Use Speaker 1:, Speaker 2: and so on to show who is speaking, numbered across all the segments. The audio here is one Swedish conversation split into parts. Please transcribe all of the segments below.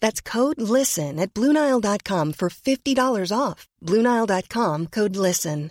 Speaker 1: That's code LISTEN at Bluenile.com for $50 off. Bluenile.com code LISTEN.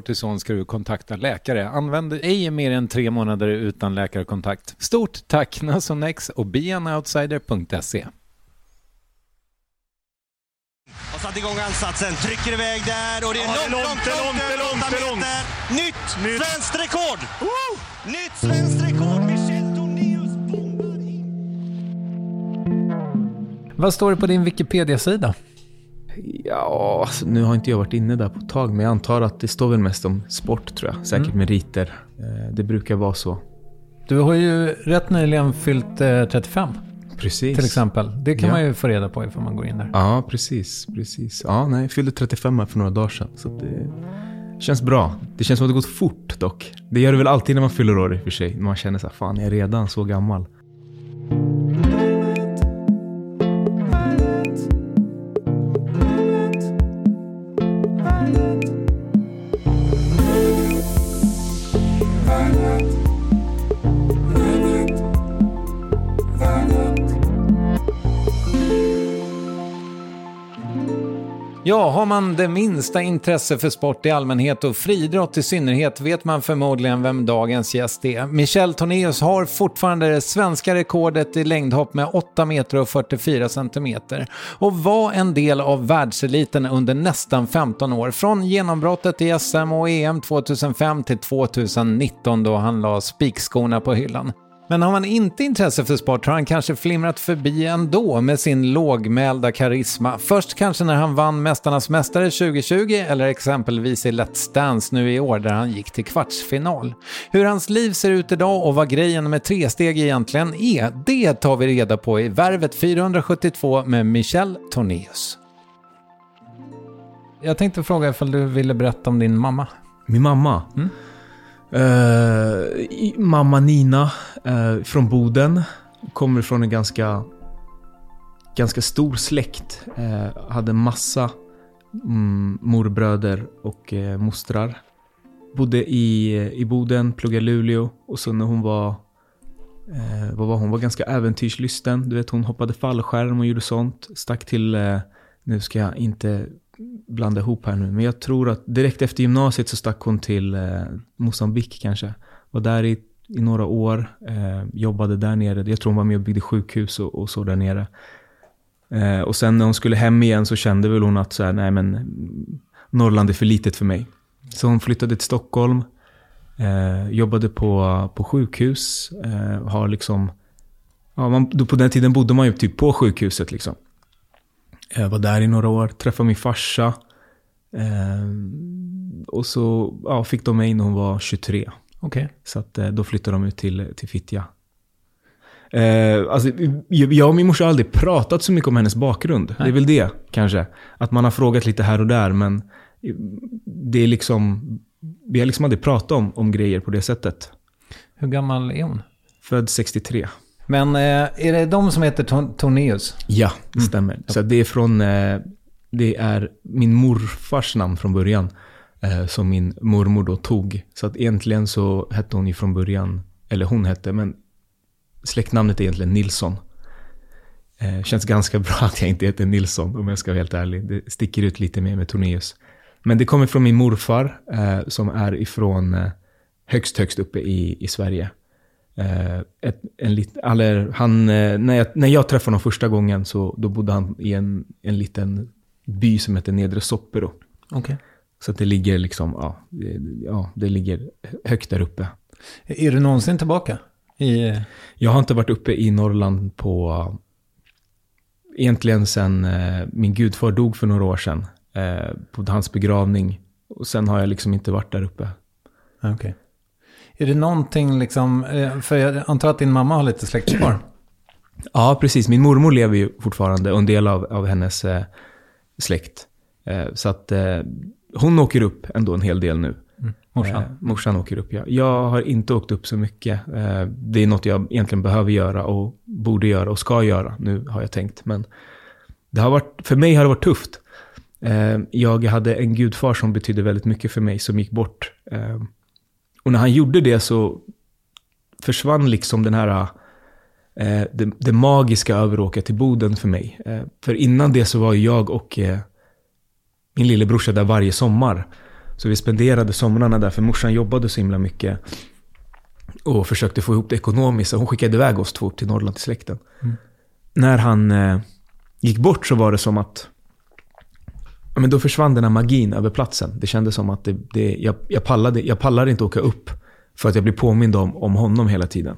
Speaker 2: kortison ska du kontakta läkare. Använd ej mer än tre månader utan läkarkontakt. Stort tack Nasonex och beanoutsider.se.
Speaker 3: Har satt igång ansatsen, trycker iväg där och det är
Speaker 4: Ja,
Speaker 3: långt, långt, långt, långt, långt, långt, långt. Nytt,
Speaker 4: Nytt.
Speaker 3: svenskt rekord! Nytt svenskt rekord! Michel Tornéus bombar in.
Speaker 2: Vad står det på din Wikipedia-sida?
Speaker 5: Ja, alltså, nu har inte jag varit inne där på ett tag, men jag antar att det står väl mest om sport tror jag. Säkert
Speaker 2: Mm.
Speaker 5: meriter. Eh, Det brukar vara så.
Speaker 2: Du har ju rätt nyligen fyllt eh, 35
Speaker 5: Precis.
Speaker 2: till exempel. Det kan
Speaker 5: Ja.
Speaker 2: man ju få reda på ifall man går in där.
Speaker 5: Ja, precis. precis. Ja, nej, jag fyllde 35 här för några dagar sedan. Så det känns bra. Det känns som att det gått fort dock. Det gör det väl alltid när man fyller år i och för sig. Man känner så här, fan jag är redan så gammal.
Speaker 2: Ja, har man det minsta intresse för sport i allmänhet och friidrott i synnerhet vet man förmodligen vem dagens gäst är. Michel Tornéus har fortfarande det svenska rekordet i längdhopp med 8 meter och 44 centimeter och var en del av världseliten under nästan 15 år. Från genombrottet i SM och EM 2005 till 2019 då han la spikskorna på hyllan. Men har man inte intresse för sport har han kanske flimrat förbi ändå med sin lågmälda karisma. Först kanske när han vann Mästarnas Mästare 2020 eller exempelvis i Let's Dance nu i år där han gick till kvartsfinal. Hur hans liv ser ut idag och vad grejen med tresteg egentligen är, det tar vi reda på i Värvet 472 med Michel Tornéus. Jag tänkte fråga ifall du ville berätta om din mamma.
Speaker 5: Min mamma?
Speaker 2: Mm.
Speaker 5: Eh, mamma Nina uh, från Boden. Kommer från en ganska, ganska stor släkt. Uh, hade massa mm, morbröder och uh, mostrar. Bodde i, i Boden, pluggade Luleå och så när hon var Eh, vad var? Hon var ganska äventyrslysten. Du vet, hon hoppade fallskärm och gjorde sånt. Stack till, eh, nu ska jag inte blanda ihop här nu, men jag tror att direkt efter gymnasiet så stack hon till eh, Mosambik kanske. Var där i, i några år, eh, jobbade där nere. Jag tror hon var med och byggde sjukhus och, och så där nere. Eh, och sen när hon skulle hem igen så kände väl hon att så här, nej men Norrland är för litet för mig. Så hon flyttade till Stockholm. Eh, jobbade på, på sjukhus. Eh, har liksom... Ja, man, då på den tiden bodde man ju typ på sjukhuset liksom. Jag var där i några år, träffade min farsa. Eh, och så ja, fick de mig när hon var 23.
Speaker 2: Okej.
Speaker 5: Så att, eh, då flyttade de ut till, till Fittja. Eh, alltså, jag och min morsa har aldrig pratat så mycket om hennes bakgrund. Det är väl det, kanske. Att man har frågat lite här och där, men det är liksom... Vi har liksom aldrig pratat om, om grejer på det sättet.
Speaker 2: Hur gammal är hon?
Speaker 5: Född 63.
Speaker 2: Men eh, är det de som heter Tor- Tornéus?
Speaker 5: Ja, det stämmer. Så det är från... Eh, det är min morfars namn från början. Eh, som min mormor då tog. Så att egentligen så hette hon ju från början... Eller hon hette, men släktnamnet är egentligen Nilsson. Känns ganska bra att jag inte heter Nilsson om jag ska vara helt ärlig. Det sticker ut lite mer med Tornéus. Men det kommer från min morfar som är ifrån högst, högst uppe i, i Sverige. Eh, ett, en lit, eller han, eh, när, jag, när jag träffade honom första gången så då bodde han i en, en liten by som heter Nedre Soppero.
Speaker 2: Okej.
Speaker 5: Så det ligger liksom, ja, ja, det ligger högt där uppe.
Speaker 2: Är du någonsin tillbaka? I, eh,
Speaker 5: Jag har inte varit uppe i Norrland på... Egentligen sen min gudfar dog för några år sedan. På hans begravning. Och sen har jag liksom inte varit där uppe.
Speaker 2: Okej. Är det någonting liksom, eh, för jag antar att din mamma har lite släkt kvar?
Speaker 5: Ja, precis. Min mormor lever ju fortfarande och en del av, av hennes eh, släkt. Eh, så att eh, hon åker upp ändå en hel del nu.
Speaker 2: Morsan?
Speaker 5: Eh, morsan åker upp, ja. Jag har inte åkt upp så mycket. Eh, det är något jag egentligen behöver göra och borde göra och ska göra. Nu har jag tänkt. Men det har varit, för mig har det varit tufft. Jag hade en gudfar som betydde väldigt mycket för mig som gick bort. Och när han gjorde det så försvann liksom den här eh, det, det magiska över att åka till Boden för mig. Eh, för innan det så var jag och eh, min lillebrorsa där varje sommar. Så vi spenderade somrarna där, för morsan jobbade så himla mycket. Och försökte få ihop det ekonomiskt, hon skickade iväg oss två upp till Norrland till släkten. När han eh, gick bort så var det som att men då försvann den här magin över platsen. Det kändes som att det, det, jag, jag, pallade, jag pallade inte åka upp för att jag blir påmind om, om honom hela tiden.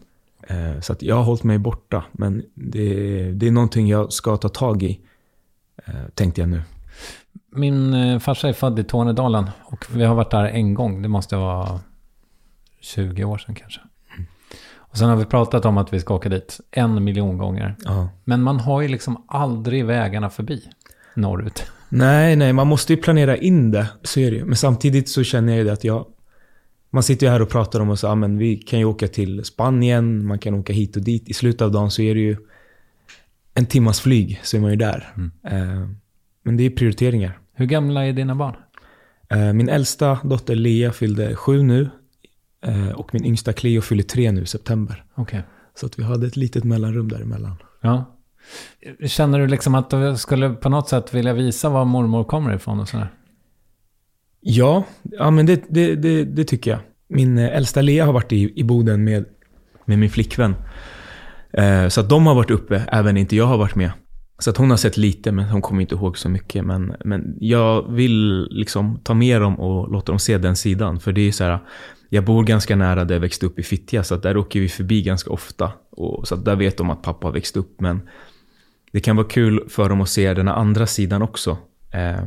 Speaker 5: Eh, så jag har hållit mig borta, men det, det är någonting jag ska ta tag i, eh, tänkte jag nu.
Speaker 2: Min eh, farsa är född i Tornedalen och vi har varit där en gång. Det måste vara 20 år sedan kanske. Och sen har vi pratat om att vi ska åka dit en miljon gånger.
Speaker 5: Ja.
Speaker 2: Men man har ju liksom aldrig vägarna förbi norrut.
Speaker 5: Nej, nej, man måste ju planera in det. Så är det ju. Men samtidigt så känner jag ju det att jag... Man sitter ju här och pratar om så, ah, men vi kan ju åka till Spanien, man kan åka hit och dit. I slutet av dagen så är det ju en timmas flyg, så är man ju där. Eh, men det är prioriteringar.
Speaker 2: Hur gamla är dina barn?
Speaker 5: Eh, min äldsta dotter Lea fyllde sju nu. Eh, och min yngsta Cleo fyller tre nu i september.
Speaker 2: Okej.
Speaker 5: Så att vi hade ett litet mellanrum däremellan.
Speaker 2: Ja. Känner du liksom att du skulle på något sätt vilja visa var mormor kommer ifrån och sådär?
Speaker 5: Ja, ja men det, det, det, det tycker jag. Min eh, äldsta Lea har varit i, i Boden med, med min flickvän. Eh, så att de har varit uppe, även inte jag har varit med. Så att hon har sett lite, men hon kommer inte ihåg så mycket. Men, men jag vill liksom ta med dem och låta dem se den sidan. För det är så här, jag bor ganska nära där jag växte upp i Fittja, så att där åker vi förbi ganska ofta. Och, så att där vet de att pappa har växt upp. Men det kan vara kul för dem att se den andra sidan också. Eh,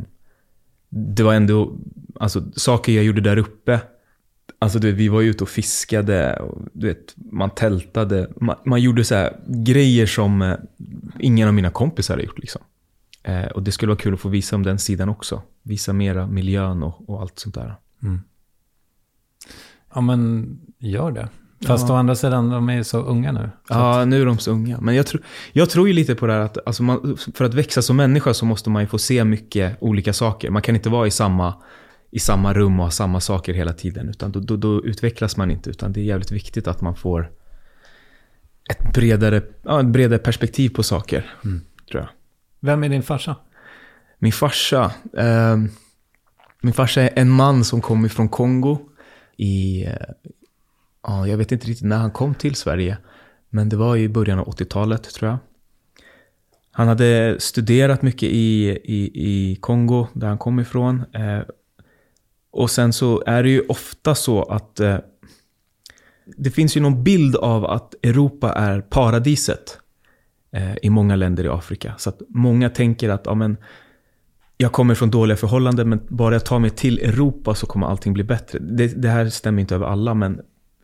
Speaker 5: det var ändå, alltså saker jag gjorde där uppe. Alltså du vet, vi var ute och fiskade, och, du vet, man tältade. Man, man gjorde så här grejer som eh, ingen av mina kompisar hade gjort liksom. Eh, och det skulle vara kul att få visa om den sidan också. Visa mera miljön och, och allt sånt där. Mm.
Speaker 2: Ja, men gör det. Fast
Speaker 5: Ja.
Speaker 2: å andra sidan, de är ju så unga nu. Så
Speaker 5: Ja, nu är de så unga. Men jag, tror jag tror ju lite på det här att alltså man, för att växa som människa så måste man ju få se mycket olika saker. Man kan inte vara i samma, i samma rum och ha samma saker hela tiden. Utan då, då, då utvecklas man inte. Utan det är jävligt viktigt att man får ett bredare, ja, ett bredare perspektiv på saker. Tror jag.
Speaker 2: Vem är din farsa?
Speaker 5: Min farsa. Eh, min farsa är en man som kom ifrån Kongo. I, eh, ja, jag vet inte riktigt när han kom till Sverige. Men det var i början av 80-talet tror jag. Han hade studerat mycket i, i, i Kongo, där han kom ifrån. Eh, och sen så är det ju ofta så att eh, det finns ju någon bild av att Europa är paradiset eh, i många länder i Afrika. Så att många tänker att ja, men, jag kommer från dåliga förhållanden, men bara jag tar mig till Europa så kommer allting bli bättre. Det, det här stämmer inte över alla, men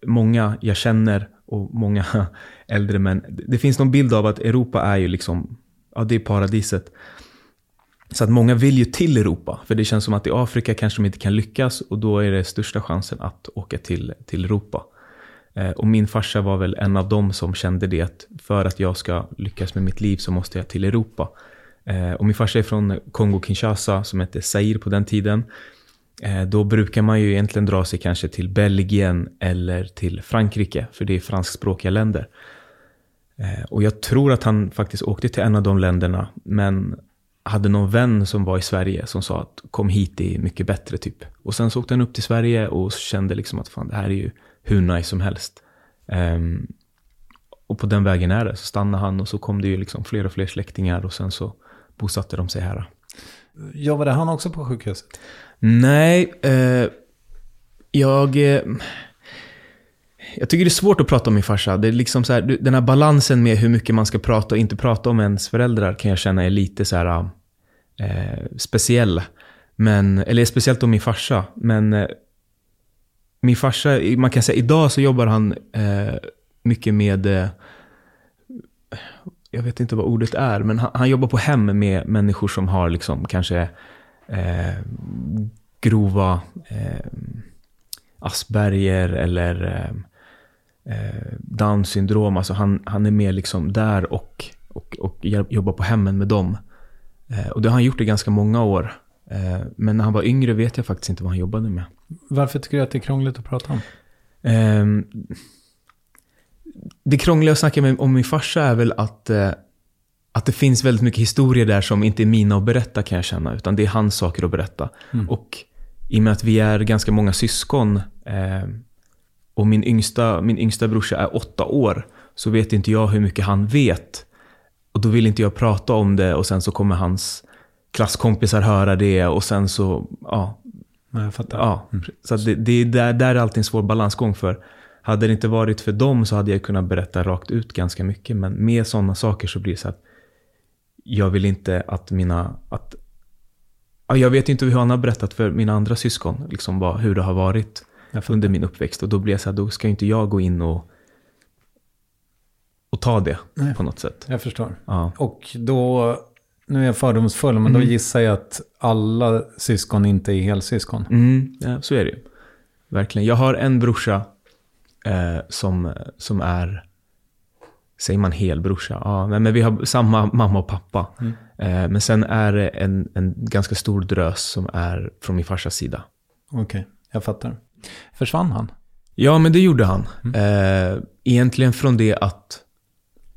Speaker 5: många jag känner och många äldre män. Det finns någon bild av att Europa är ju liksom, ja det är paradiset. Så att många vill ju till Europa, för det känns som att i Afrika kanske de inte kan lyckas och då är det största chansen att åka till, till Europa. Eh, och min farsa var väl en av dem som kände det att för att jag ska lyckas med mitt liv så måste jag till Europa. Eh, och min farsa är från Kongo-Kinshasa som hette Zaire på den tiden. Eh, då brukar man ju egentligen dra sig kanske till Belgien eller till Frankrike, för det är franskspråkiga länder. Eh, och jag tror att han faktiskt åkte till en av de länderna, men hade någon vän som var i Sverige som sa att kom hit, det är mycket bättre typ. Och sen så åkte han upp till Sverige och kände liksom att fan det här är ju hur nice som helst. Um, och på den vägen är det. Så stannade han och så kom det ju liksom fler och fler släktingar och sen så bosatte de sig här.
Speaker 2: Jobbade han också på sjukhuset?
Speaker 5: Nej, eh, jag... Eh, jag tycker det är svårt att prata om min farsa. Det är liksom så här, den här balansen med hur mycket man ska prata och inte prata om ens föräldrar kan jag känna är lite så här eh, speciell. Men, eller speciellt om min farsa. Men eh, min farsa, man kan säga idag så jobbar han eh, mycket med eh, jag vet inte vad ordet är, men han, han jobbar på hem med människor som har liksom kanske eh, grova eh, Asperger eller eh, eh, Down syndrom. Alltså han, han är mer liksom där och, och, och jobbar på hemmen med dem. Eh, och det har han gjort i ganska många år. Eh, men när han var yngre vet jag faktiskt inte vad han jobbade med.
Speaker 2: Varför tycker du att det är krångligt att prata om?
Speaker 5: Ehm, det krångliga att snacka med, om min farsa är väl att, att det finns väldigt mycket historier där som inte är mina att berätta kan jag känna. Utan det är hans saker att berätta. Och i och med att vi är ganska många syskon eh, och min yngsta, min yngsta brorsa är åtta år så vet inte jag hur mycket han vet. Och då vill inte jag prata om det och sen så kommer hans klasskompisar höra det och sen så, ja,
Speaker 2: Nej, jag fattar.
Speaker 5: Ja, så att det, det är där, där är alltid en svår balansgång för. Hade det inte varit för dem så hade jag kunnat berätta rakt ut ganska mycket. Men med sådana saker så blir det så att jag vill inte att mina... Att, ja, jag vet inte hur han har berättat för mina andra syskon, liksom vad, hur det har varit under min uppväxt. Och då blir jag så här, då ska inte jag gå in och, och ta det
Speaker 2: Nej.
Speaker 5: på något sätt.
Speaker 2: Jag förstår.
Speaker 5: Ja.
Speaker 2: Och då, nu är jag fördomsfull, men då
Speaker 5: Mm.
Speaker 2: gissar jag att alla syskon inte är helsyskon.
Speaker 5: Mm, ja, så är det ju. Verkligen. Jag har en brorsa eh, som, som är, säger man helbrorsa? Ja, men, vi har samma mamma och pappa. Eh, men sen är det en, en ganska stor drös som är från min farsas sida.
Speaker 2: Okej, jag fattar. Försvann han?
Speaker 5: Ja, men det gjorde han. Eh, egentligen från det att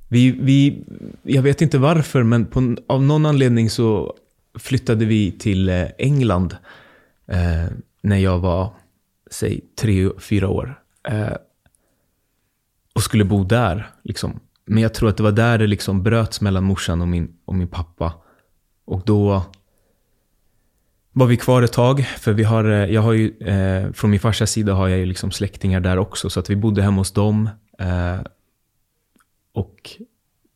Speaker 5: vi, vi, jag vet inte varför, men på, av någon anledning så flyttade vi till eh, England eh, när jag var, säg, tre, fyra år. Eh, och skulle bo där, liksom. Men jag tror att det var där det liksom bröts mellan morsan och min, och min pappa. Och då var vi kvar ett tag, för vi har, eh, jag har ju, eh, från min farsas sida har jag ju liksom släktingar där också, så att vi bodde hemma hos dem. Eh, och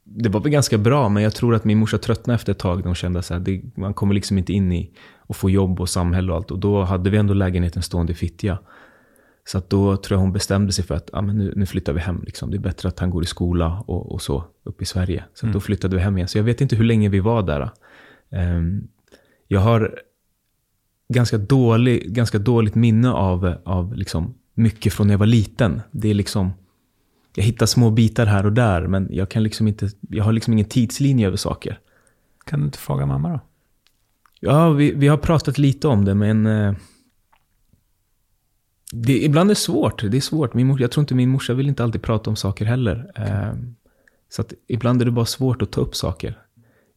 Speaker 5: det var väl ganska bra, men jag tror att min morsa tröttnade efter ett tag. De kände att man kommer liksom inte in i att få jobb och samhälle och allt. Och då hade vi ändå lägenheten stående i Fittja. Så att då tror jag hon bestämde sig för att ah, men nu, nu flyttar vi hem. Liksom. Det är bättre att han går i skola och, och så upp i Sverige. Så att då flyttade vi hem igen. Så jag vet inte hur länge vi var där. Ehm, jag har ganska, dålig, ganska dåligt minne av, av liksom mycket från när jag var liten. Det är liksom, jag hittar små bitar här och där, men jag, kan liksom inte, jag har liksom ingen tidslinje över saker.
Speaker 2: Kan du inte fråga mamma då?
Speaker 5: Ja, vi, vi har pratat lite om det, men... Det, ibland är det svårt. Det är svårt. Min mor, jag tror inte min morsa vill inte alltid prata om saker heller. Eh, så att ibland är det bara svårt att ta upp saker.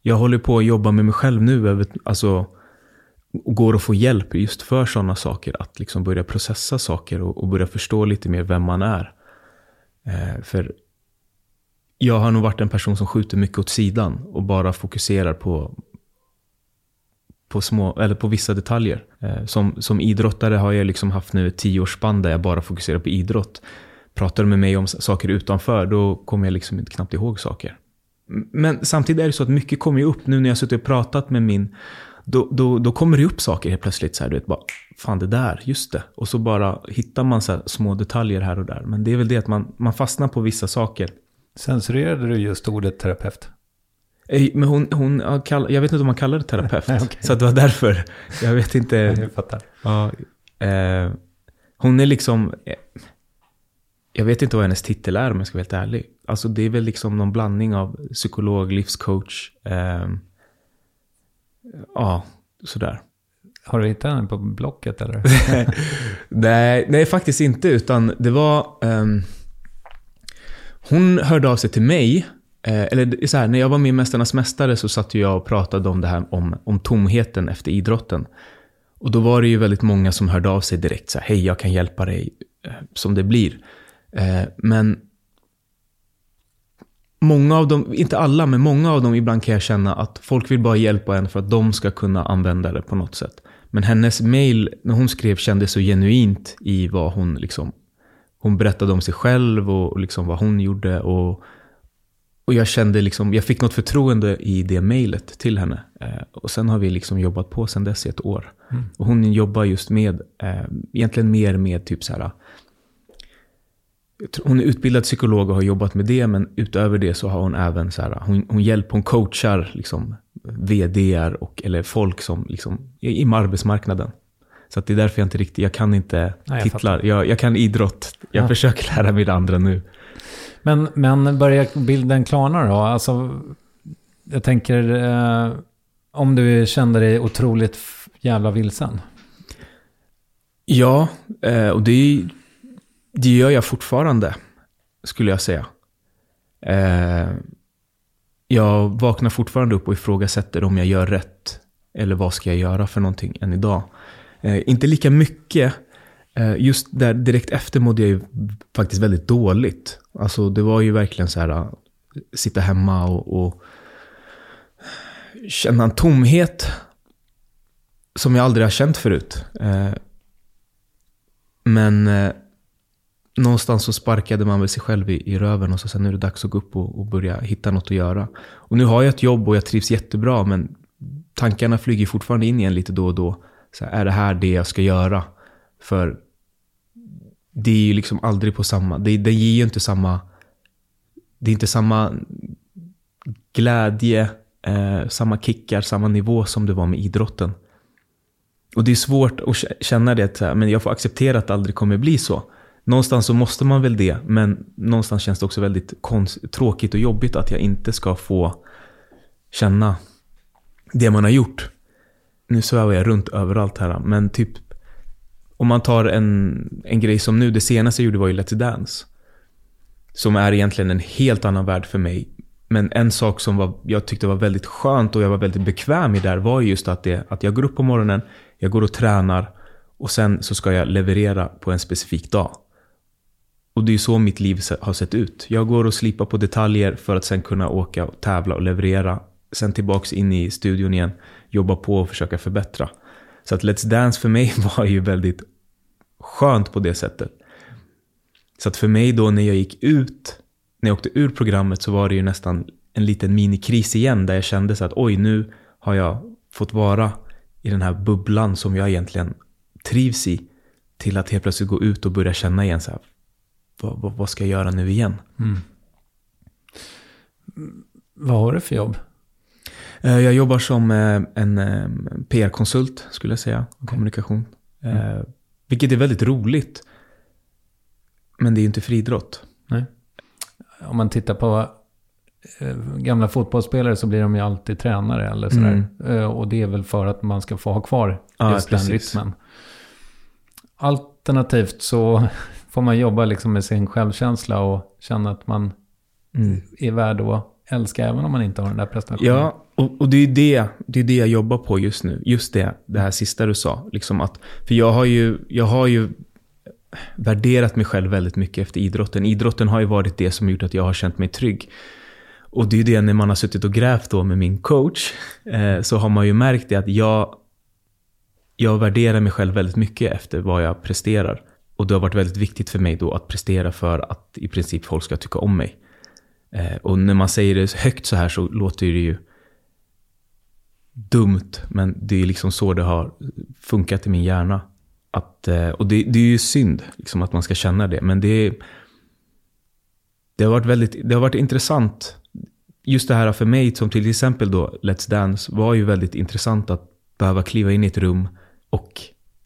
Speaker 5: Jag håller på att jobba med mig själv nu. Över, alltså, och går att få hjälp just för sådana saker. Att liksom börja processa saker och, och börja förstå lite mer vem man är. Eh, för jag har nog varit en person som skjuter mycket åt sidan och bara fokuserar på, på, små, eller på vissa detaljer. Eh, som, som idrottare har jag liksom haft nu ett tioårsspann där jag bara fokuserar på idrott. Pratar du med mig om saker utanför, då kommer jag liksom knappt ihåg saker. Men samtidigt är det så att mycket kommer ju upp nu när jag suttit och pratat med min då, då, då kommer det upp saker helt plötsligt. Så här, du vet, bara, fan det där, just det. Och så bara hittar man så små detaljer här och där. Men det är väl det att man, man fastnar på vissa saker.
Speaker 2: Censurerade du just ordet terapeut?
Speaker 5: Men hon, hon jag vet inte om man kallar det terapeut.
Speaker 2: okay.
Speaker 5: Så det var därför. Jag vet inte.
Speaker 2: Jag fattar.
Speaker 5: Ja, eh, hon är liksom... Eh, jag vet inte vad hennes titel är om jag ska vara helt ärlig. Alltså det är väl liksom någon blandning av psykolog, livscoach. Eh, ja, sådär.
Speaker 2: Har du hittat henne på Blocket eller?
Speaker 5: nej, nej, faktiskt inte. Utan det var... Um, hon hörde av sig till mig. Eh, eller så här, när jag var med i Mästarnas Mästare så satt jag och pratade om det här om, om tomheten efter idrotten. Och då var det ju väldigt många som hörde av sig direkt. Så här, Hej, jag kan hjälpa dig eh, som det blir. Eh, men många av dem, inte alla, men många av dem ibland kan jag känna att folk vill bara hjälpa en för att de ska kunna använda det på något sätt. Men hennes mail, när hon skrev, kändes så genuint i vad hon liksom... Hon berättade om sig själv och, liksom vad hon gjorde. Och, och jag kände liksom, jag fick något förtroende i det mejlet till henne. Eh, och sen har vi liksom jobbat på sen dess i ett år. Mm. Och hon jobbar just med, eh, egentligen mer med typ så här hon är utbildad psykolog och har jobbat med det, men utöver det så har hon även så här, hon, hon hjälper, hon coachar liksom vdr och, eller folk som liksom, i arbetsmarknaden. Så att det är därför jag inte riktigt, jag kan inte Nej, jag titlar. Jag, jag, kan idrott. Jag ja. försöker lära mig det andra nu.
Speaker 2: Men, men börjar bilden klarna då? Alltså, jag tänker, eh, om du kände dig otroligt jävla vilsen?
Speaker 5: Ja, eh, och det det gör jag fortfarande, skulle jag säga. Eh, jag vaknar fortfarande upp och ifrågasätter om jag gör rätt. Eller vad ska jag göra för någonting än idag. Eh, inte lika mycket. Eh, just där direkt efter mådde jag ju faktiskt väldigt dåligt. Alltså det var ju verkligen så här, eh, sitta hemma och, och känna en tomhet som jag aldrig har känt förut. Eh, men eh, någonstans så sparkade man väl sig själv i, i röven och så sen är det dags att gå upp och, och, börja hitta något att göra. Och nu har jag ett jobb och jag trivs jättebra men tankarna flyger fortfarande in igen lite då och då. Så här, är det här det jag ska göra? För det är ju liksom aldrig på samma, det, det ger ju inte samma, det är inte samma glädje, eh, samma kickar, samma nivå som det var med idrotten. Och det är svårt att känna det, men jag får acceptera att det aldrig kommer bli så någonstans så måste man väl det, men någonstans känns det också väldigt tråkigt och jobbigt att jag inte ska få känna det man har gjort. Nu svävar jag runt överallt här, men typ om man tar en, en grej som nu, det senaste jag gjorde var ju Let's Dance. Som är egentligen en helt annan värld för mig. Men en sak som var, jag tyckte var väldigt skönt och jag var väldigt bekväm i där var just att, det, att jag går upp på morgonen, jag går och tränar och sen så ska jag leverera på en specifik dag. Och det är ju så mitt liv har sett ut. Jag går och slipar på detaljer för att sen kunna åka och tävla och leverera. Sen tillbaks in i studion igen, jobba på och försöka förbättra. Så att Let's Dance för mig var ju väldigt skönt på det sättet. Så att för mig då när jag gick ut, när jag åkte ur programmet så var det ju nästan en liten minikris igen där jag kände så att oj nu har jag fått vara i den här bubblan som jag egentligen trivs i. Till att helt plötsligt gå ut och börja känna igen så här, vad, vad, vad ska jag göra nu igen? Mm.
Speaker 2: Vad har du för jobb?
Speaker 5: Eh, Jag jobbar som eh, en eh, PR-konsult, skulle jag säga. Kommunikation. Eh,
Speaker 2: Mm.
Speaker 5: Vilket är väldigt roligt. Men det är ju inte friidrott.
Speaker 2: Om man tittar på eh, gamla fotbollsspelare så blir de ju alltid tränare eller sådär. Eh, och det är väl för att man ska få ha kvar
Speaker 5: Ja,
Speaker 2: just den
Speaker 5: precis.
Speaker 2: rytmen. Alternativt så får man jobba liksom med sin självkänsla och känna att man är värd att älska även om man inte har den där prestationen.
Speaker 5: Ja, och, och det är det, det är det jag jobbar på just nu. Just det, det här sista du sa. Liksom att, för jag har, ju, jag har ju värderat mig själv väldigt mycket efter idrotten. Idrotten har ju varit det som gjort att jag har känt mig trygg. Och det är ju det när man har suttit och grävt då med min coach. Eh, så har man ju märkt det att jag, jag värderar mig själv väldigt mycket efter vad jag presterar. Och det har varit väldigt viktigt för mig då att prestera för att i princip folk ska tycka om mig. Eh, och när man säger det högt så här så låter det ju dumt, men det är liksom så det har funkat i min hjärna. Att, eh, och det, det är ju synd liksom, att man ska känna det, men det, det, har varit väldigt, det har varit intressant. Just det här för mig, som till exempel då Let's Dance, var ju väldigt intressant att behöva kliva in i ett rum och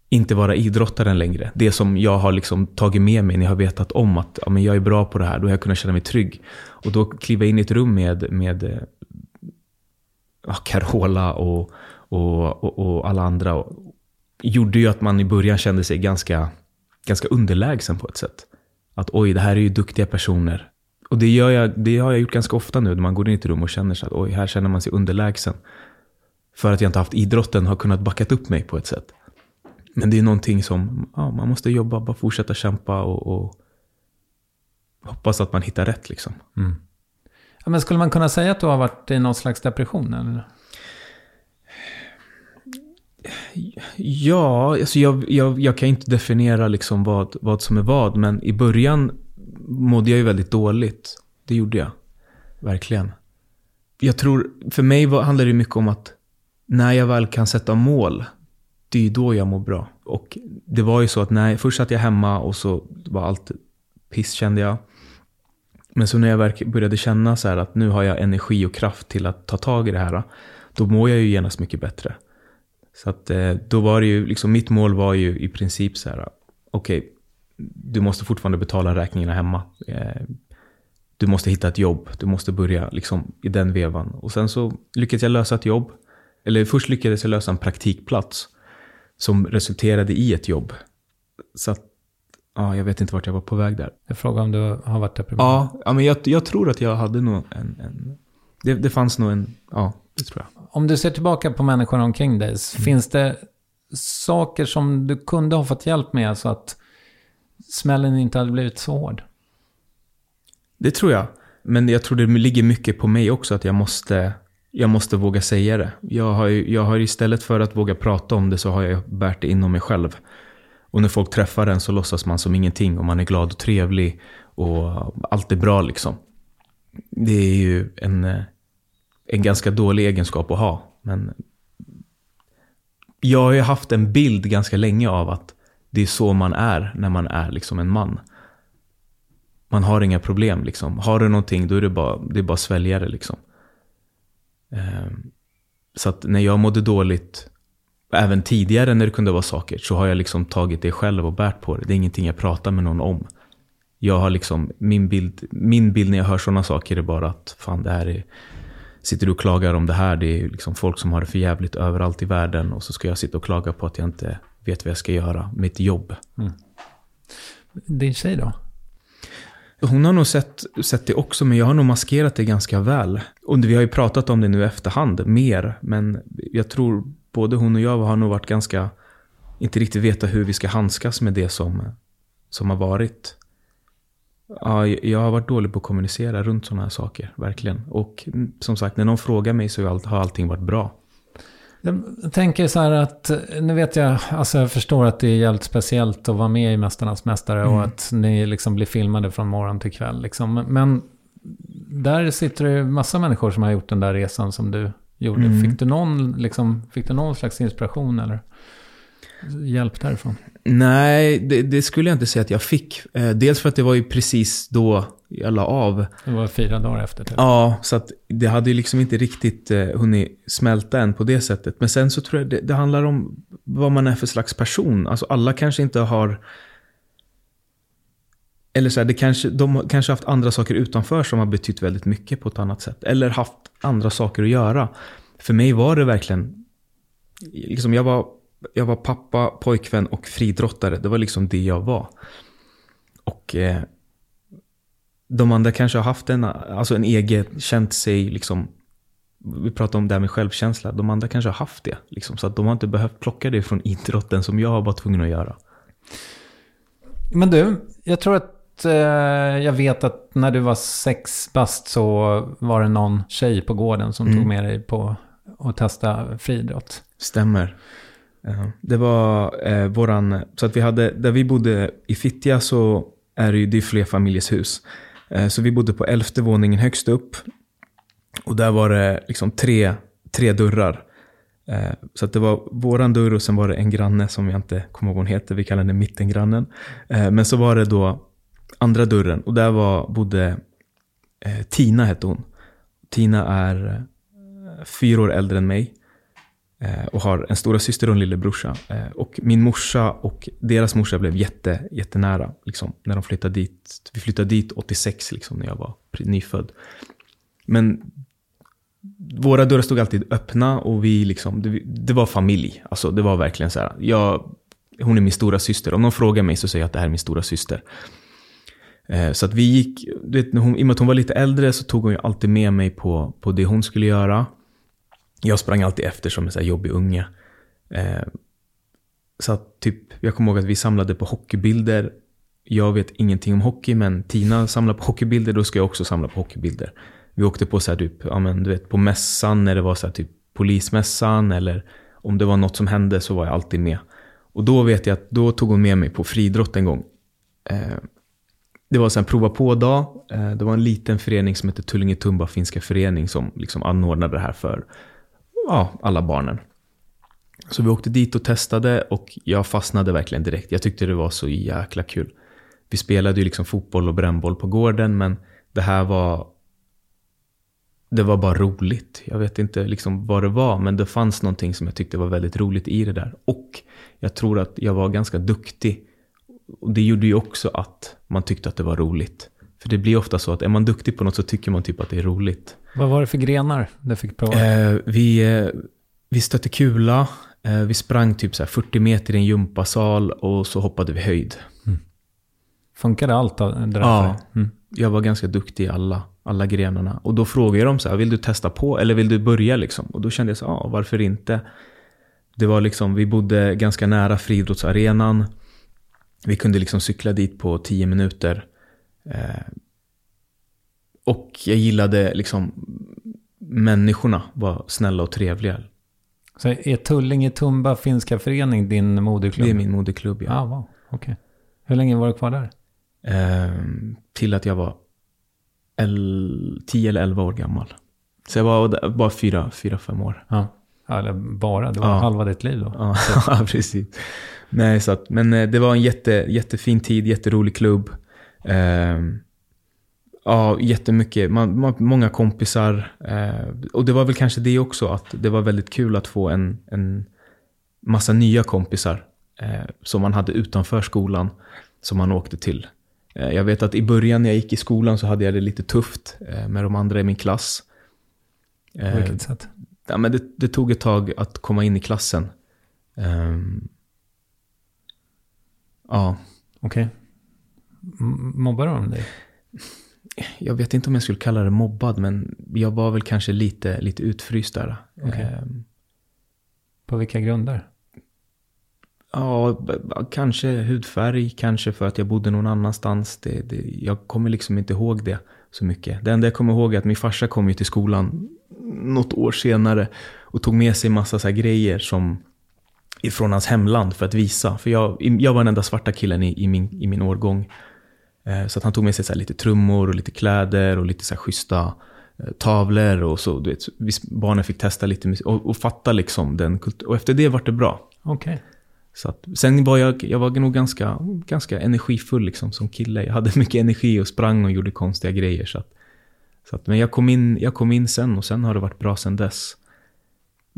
Speaker 5: inte vara idrottaren längre. Det som jag har liksom tagit med mig när jag har vetat om att ja, men jag är bra på det här, då har jag kunnat känna mig trygg. Och då kliva in i ett rum med, med eh, Carola och, och, och, och alla andra och, gjorde ju att man i början kände sig ganska, ganska underlägsen på ett sätt. Att oj, det här är ju duktiga personer. Och det, gör jag, det har jag gjort ganska ofta nu när man går in i ett rum och känner sig att oj, här känner man sig underlägsen. För att jag inte haft idrotten har kunnat backat upp mig på ett sätt. Men det är någonting som ja, man måste jobba, bara fortsätta kämpa och, och hoppas att man hittar rätt liksom. Mm.
Speaker 2: Ja, men skulle man kunna säga att du har varit i någon slags depression? Eller?
Speaker 5: Ja, alltså jag, jag, jag kan inte definiera liksom vad, vad som är vad, men i början mådde jag ju väldigt dåligt. Det gjorde jag. Verkligen. Jag tror, för mig var, handlar det mycket om att när jag väl kan sätta mål, det är ju då jag mår bra. Och det var ju så att när, först satt jag hemma och så var allt piss kände jag. Men så när jag började känna så här att nu har jag energi och kraft till att ta tag i det här, då mår jag ju genast mycket bättre. Så att eh, då var det ju, liksom mitt mål var ju i princip så här, okej, du måste fortfarande betala räkningarna hemma. Eh, du måste hitta ett jobb, du måste börja liksom i den vevan. Och sen så lyckades jag lösa ett jobb. Eller först lyckades jag lösa en praktikplats som resulterade i ett jobb. Så att, ja, jag vet inte vart jag var på väg där.
Speaker 2: Jag frågar om du har varit deprimerad.
Speaker 5: Ja, ja men jag, jag tror att jag hade nog en, en det, det fanns nog en, ja, det tror jag.
Speaker 2: Om du ser tillbaka på människorna omkring dig, finns det saker som du kunde ha fått hjälp med så att smällen inte hade blivit så hård?
Speaker 5: Det tror jag. Men jag tror det ligger mycket på mig också att jag måste, jag måste våga säga det. Jag har, jag har istället för att våga prata om det så har jag bärt det inom mig själv. Och när folk träffar en så låtsas man som ingenting och man är glad och trevlig och allt är bra liksom. Det är ju en, eh, en ganska dålig egenskap att ha. Men jag har ju haft en bild ganska länge av att det är så man är när man är liksom en man. Man har inga problem liksom. Har du någonting då är det bara, det är bara att svälja det liksom. Ehm, så att när jag mådde dåligt, även tidigare när det kunde vara saker, så har jag liksom tagit det själv och bärt på det. Det är ingenting jag pratar med någon om. Jag har liksom, min bild, min bild när jag hör sådana saker är bara att fan det här är, sitter du och klagar om det här, det är liksom folk som har det för jävligt överallt i världen och så ska jag sitta och klaga på att jag inte vet vad jag ska göra, mitt jobb.
Speaker 2: Din tjej då?
Speaker 5: Hon har nog sett, sett det också, men jag har nog maskerat det ganska väl. Och vi har ju pratat om det nu efterhand, mer. Men jag tror både hon och jag har nog varit ganska... Inte riktigt veta hur vi ska handskas med det som, som har varit. Ja, jag har varit dålig på att kommunicera runt sådana här saker, verkligen. Och mm, som sagt, när någon frågar mig så har allt- har allting varit bra.
Speaker 2: Jag tänker så här att, nu vet jag, alltså jag förstår att det är jävligt speciellt att vara med i Mästarnas Mästare och att ni liksom blir filmade från morgon till kväll. Liksom. Men där sitter det ju massa människor som har gjort den där resan som du gjorde.
Speaker 5: Mm.
Speaker 2: Fick, du någon, liksom, fick du någon slags inspiration eller? hjälp därifrån?
Speaker 5: Nej, det, det skulle jag inte säga att jag fick. Eh, dels för att det var ju precis då jag la av.
Speaker 2: Det var fyra dagar efter. Typ.
Speaker 5: Ja, så att det hade ju liksom inte riktigt eh, hunnit smälta än på det sättet. Men sen så tror jag det, det handlar om vad man är för slags person. Alltså alla kanske inte har... Eller så här, det kanske, de kanske haft andra saker utanför som har betytt väldigt mycket på ett annat sätt. Eller haft andra saker att göra. För mig var det verkligen... Liksom jag, var, jag var pappa, pojkvän och fridrottare. Det var liksom det jag var. Och eh, de andra kanske har haft en, alltså en egen, känt sig liksom vi pratar om det här med självkänsla. De andra kanske har haft det. Liksom, så att de har inte behövt plocka det från idrotten som jag var tvungen att göra.
Speaker 2: Men du, jag tror att jag vet att när du var sex bast så var det någon tjej på gården som
Speaker 5: Mm.
Speaker 2: tog med dig på att testa friidrott.
Speaker 5: Stämmer. Ja, Det var eh, våran, så att vi hade, där vi bodde i Fittja så är det ju det är fler familjers Eh, så vi bodde på elfte våningen högst upp. Och där var det liksom tre, tre dörrar. Eh, så att det var våran dörr och sen var det en granne som jag inte kommer ihåg vad hon heter, vi kallar henne mittengrannen. Eh, men så var det då andra dörren och där var, bodde eh, Tina hette hon. Tina är eh, fyra år äldre än mig. Eh, och har en stora syster och en lillebrorsa. Eh, och min morsa och deras morsa blev jätte, jättenära. Liksom, när de flyttade dit. Vi flyttade dit 86 liksom, när jag var nyfödd. Men våra dörrar stod alltid öppna och vi liksom, det, det var familj. Alltså det var verkligen så här. Jag, hon är min stora syster. Om någon frågar mig så säger jag att det här är min stora syster. Eh, så att vi gick, du vet, när hon, i och med att hon var lite äldre så tog hon ju alltid med mig på, på det hon skulle göra. Jag sprang alltid efter som en så här jobbig unge. Eh, så att typ, jag kommer ihåg att vi samlade på hockeybilder. Jag vet ingenting om hockey, men Tina samlar på hockeybilder, då ska jag också samla på hockeybilder. Vi åkte på så här typ, ja men du vet, på mässan när det var så här typ polismässan eller om det var något som hände så var jag alltid med. Och då vet jag att då tog hon med mig på friidrott en gång. Eh, det var en prova på-dag. Eh, det var en liten förening som hette Tullinge Tumba finska förening som liksom anordnade det här för ja, alla barnen. Så vi åkte dit och testade och jag fastnade verkligen direkt. Jag tyckte det var så jäkla kul. Vi spelade ju liksom fotboll och brännboll på gården men det här var det var bara roligt. Jag vet inte liksom vad det var, men det fanns någonting som jag tyckte var väldigt roligt i det där. Och jag tror att jag var ganska duktig. Och det gjorde ju också att man tyckte att det var roligt. För det blir ofta så att är man duktig på något så tycker man typ att det är roligt.
Speaker 2: Vad var det för grenar du fick prova?
Speaker 5: Eh, vi, eh, vi stötte kula, eh, vi sprang typ så här 40 meter i en gympasal och så hoppade vi höjd.
Speaker 2: Funkade allt det där
Speaker 5: Ja.
Speaker 2: Mm.
Speaker 5: Jag var ganska duktig i alla, alla grenarna. Och då frågade jag dem så här, vill du testa på eller vill du börja liksom? Och då kände jag så ja varför inte? Det var liksom, vi bodde ganska nära friidrottsarenan. Vi kunde liksom cykla dit på 10 minuter. Eh, och jag gillade liksom, människorna var snälla och trevliga.
Speaker 2: Så är Tullinge Tumba finska förening din moderklubb?
Speaker 5: Det är min moderklubb, ja.
Speaker 2: Ah, wow. okej. Hur länge var du kvar där?
Speaker 5: Ehm, till att jag var el- 10 eller 11 år gammal. Så jag var bara fyra, fyra fem år.
Speaker 2: Ja. Eller bara, det var
Speaker 5: Ja.
Speaker 2: halva ditt liv då.
Speaker 5: Ja, precis. Nej, så att, men eh, det var en jätte, jättefin tid, jätterolig klubb. Ehm, ja, jättemycket, man, man, många kompisar. Eh, och det var väl kanske det också, att det var väldigt kul att få en, en massa nya kompisar. Eh, som man hade utanför skolan, som man åkte till. Eh, jag vet att i början när jag gick i skolan så hade jag det lite tufft eh, med de andra i min klass.
Speaker 2: På
Speaker 5: Eh,
Speaker 2: vilket sätt?
Speaker 5: ja, men det, det tog ett tag att komma in i klassen. Ehm, ja,
Speaker 2: Okej. M- Mobbar de dig?
Speaker 5: jag vet inte om jag skulle kalla det mobbad, men jag var väl kanske lite, lite utfryst där.
Speaker 2: Okej.
Speaker 5: Ehm,
Speaker 2: På vilka grunder?
Speaker 5: ja, kanske hudfärg, kanske för att jag bodde någon annanstans. Det, det, jag kommer liksom inte ihåg det så mycket. Det enda jag kommer ihåg är att min farsa kom ju till skolan något år senare och tog med sig massa så grejer som ifrån hans hemland för att visa. För jag, jag var den enda svarta killen i, i, min, i min årgång. Eh, Så att han tog med sig så lite trummor och lite kläder och lite så här schyssta eh, tavlor och så. Du vet, barnen fick testa lite och, och fatta liksom den kulturen. Och efter det var det bra.
Speaker 2: Okej.
Speaker 5: Så att, sen var jag, jag var nog ganska, ganska energifull liksom som kille. Jag hade mycket energi och sprang och gjorde konstiga grejer. Så att, så att, men jag kom, in, jag kom in sen och sen har det varit bra sen dess.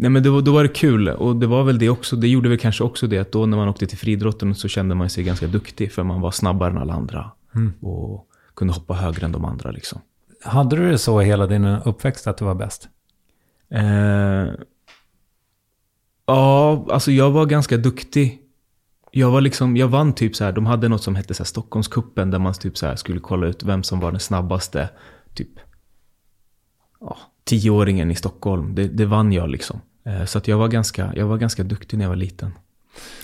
Speaker 5: Nej men då, då var det kul och det var väl det också. Det gjorde väl kanske också det att då när man åkte till friidrotten så kände man sig ganska duktig för man var snabbare än alla andra.
Speaker 2: Mm.
Speaker 5: Och kunde hoppa högre än de andra liksom.
Speaker 2: Hade du det så hela din uppväxt att du var bäst?
Speaker 5: Eh, ja, alltså jag var ganska duktig. Jag var liksom, jag vann typ så här, de hade något som hette så här Stockholmskuppen där man typ så här skulle kolla ut vem som var den snabbaste, typ, ja, tioåringen i Stockholm. Det, det vann jag liksom. Eh, så att jag var ganska, jag var ganska duktig när jag var liten.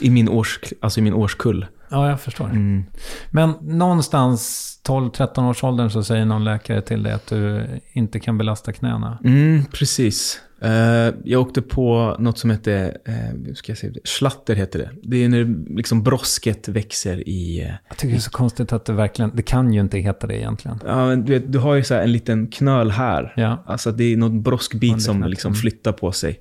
Speaker 5: I min, års, alltså i min årskull.
Speaker 2: Ja, jag förstår.
Speaker 5: Mm.
Speaker 2: Men någonstans 12-13 års åldern så säger någon läkare till dig att du inte kan belasta knäna.
Speaker 5: Mm, precis. Eh, jag åkte på något som heter, uh, ska jag säga, slatter heter det. Det är när liksom brosket växer i... eh,
Speaker 2: Jag tycker det är så konstigt att det verkligen, det kan ju inte heta det egentligen.
Speaker 5: Ja, men du, vet, du har ju så en liten knöl här.
Speaker 2: Ja.
Speaker 5: Alltså det är någon broskbit som liksom
Speaker 2: Mm.
Speaker 5: flyttar på sig.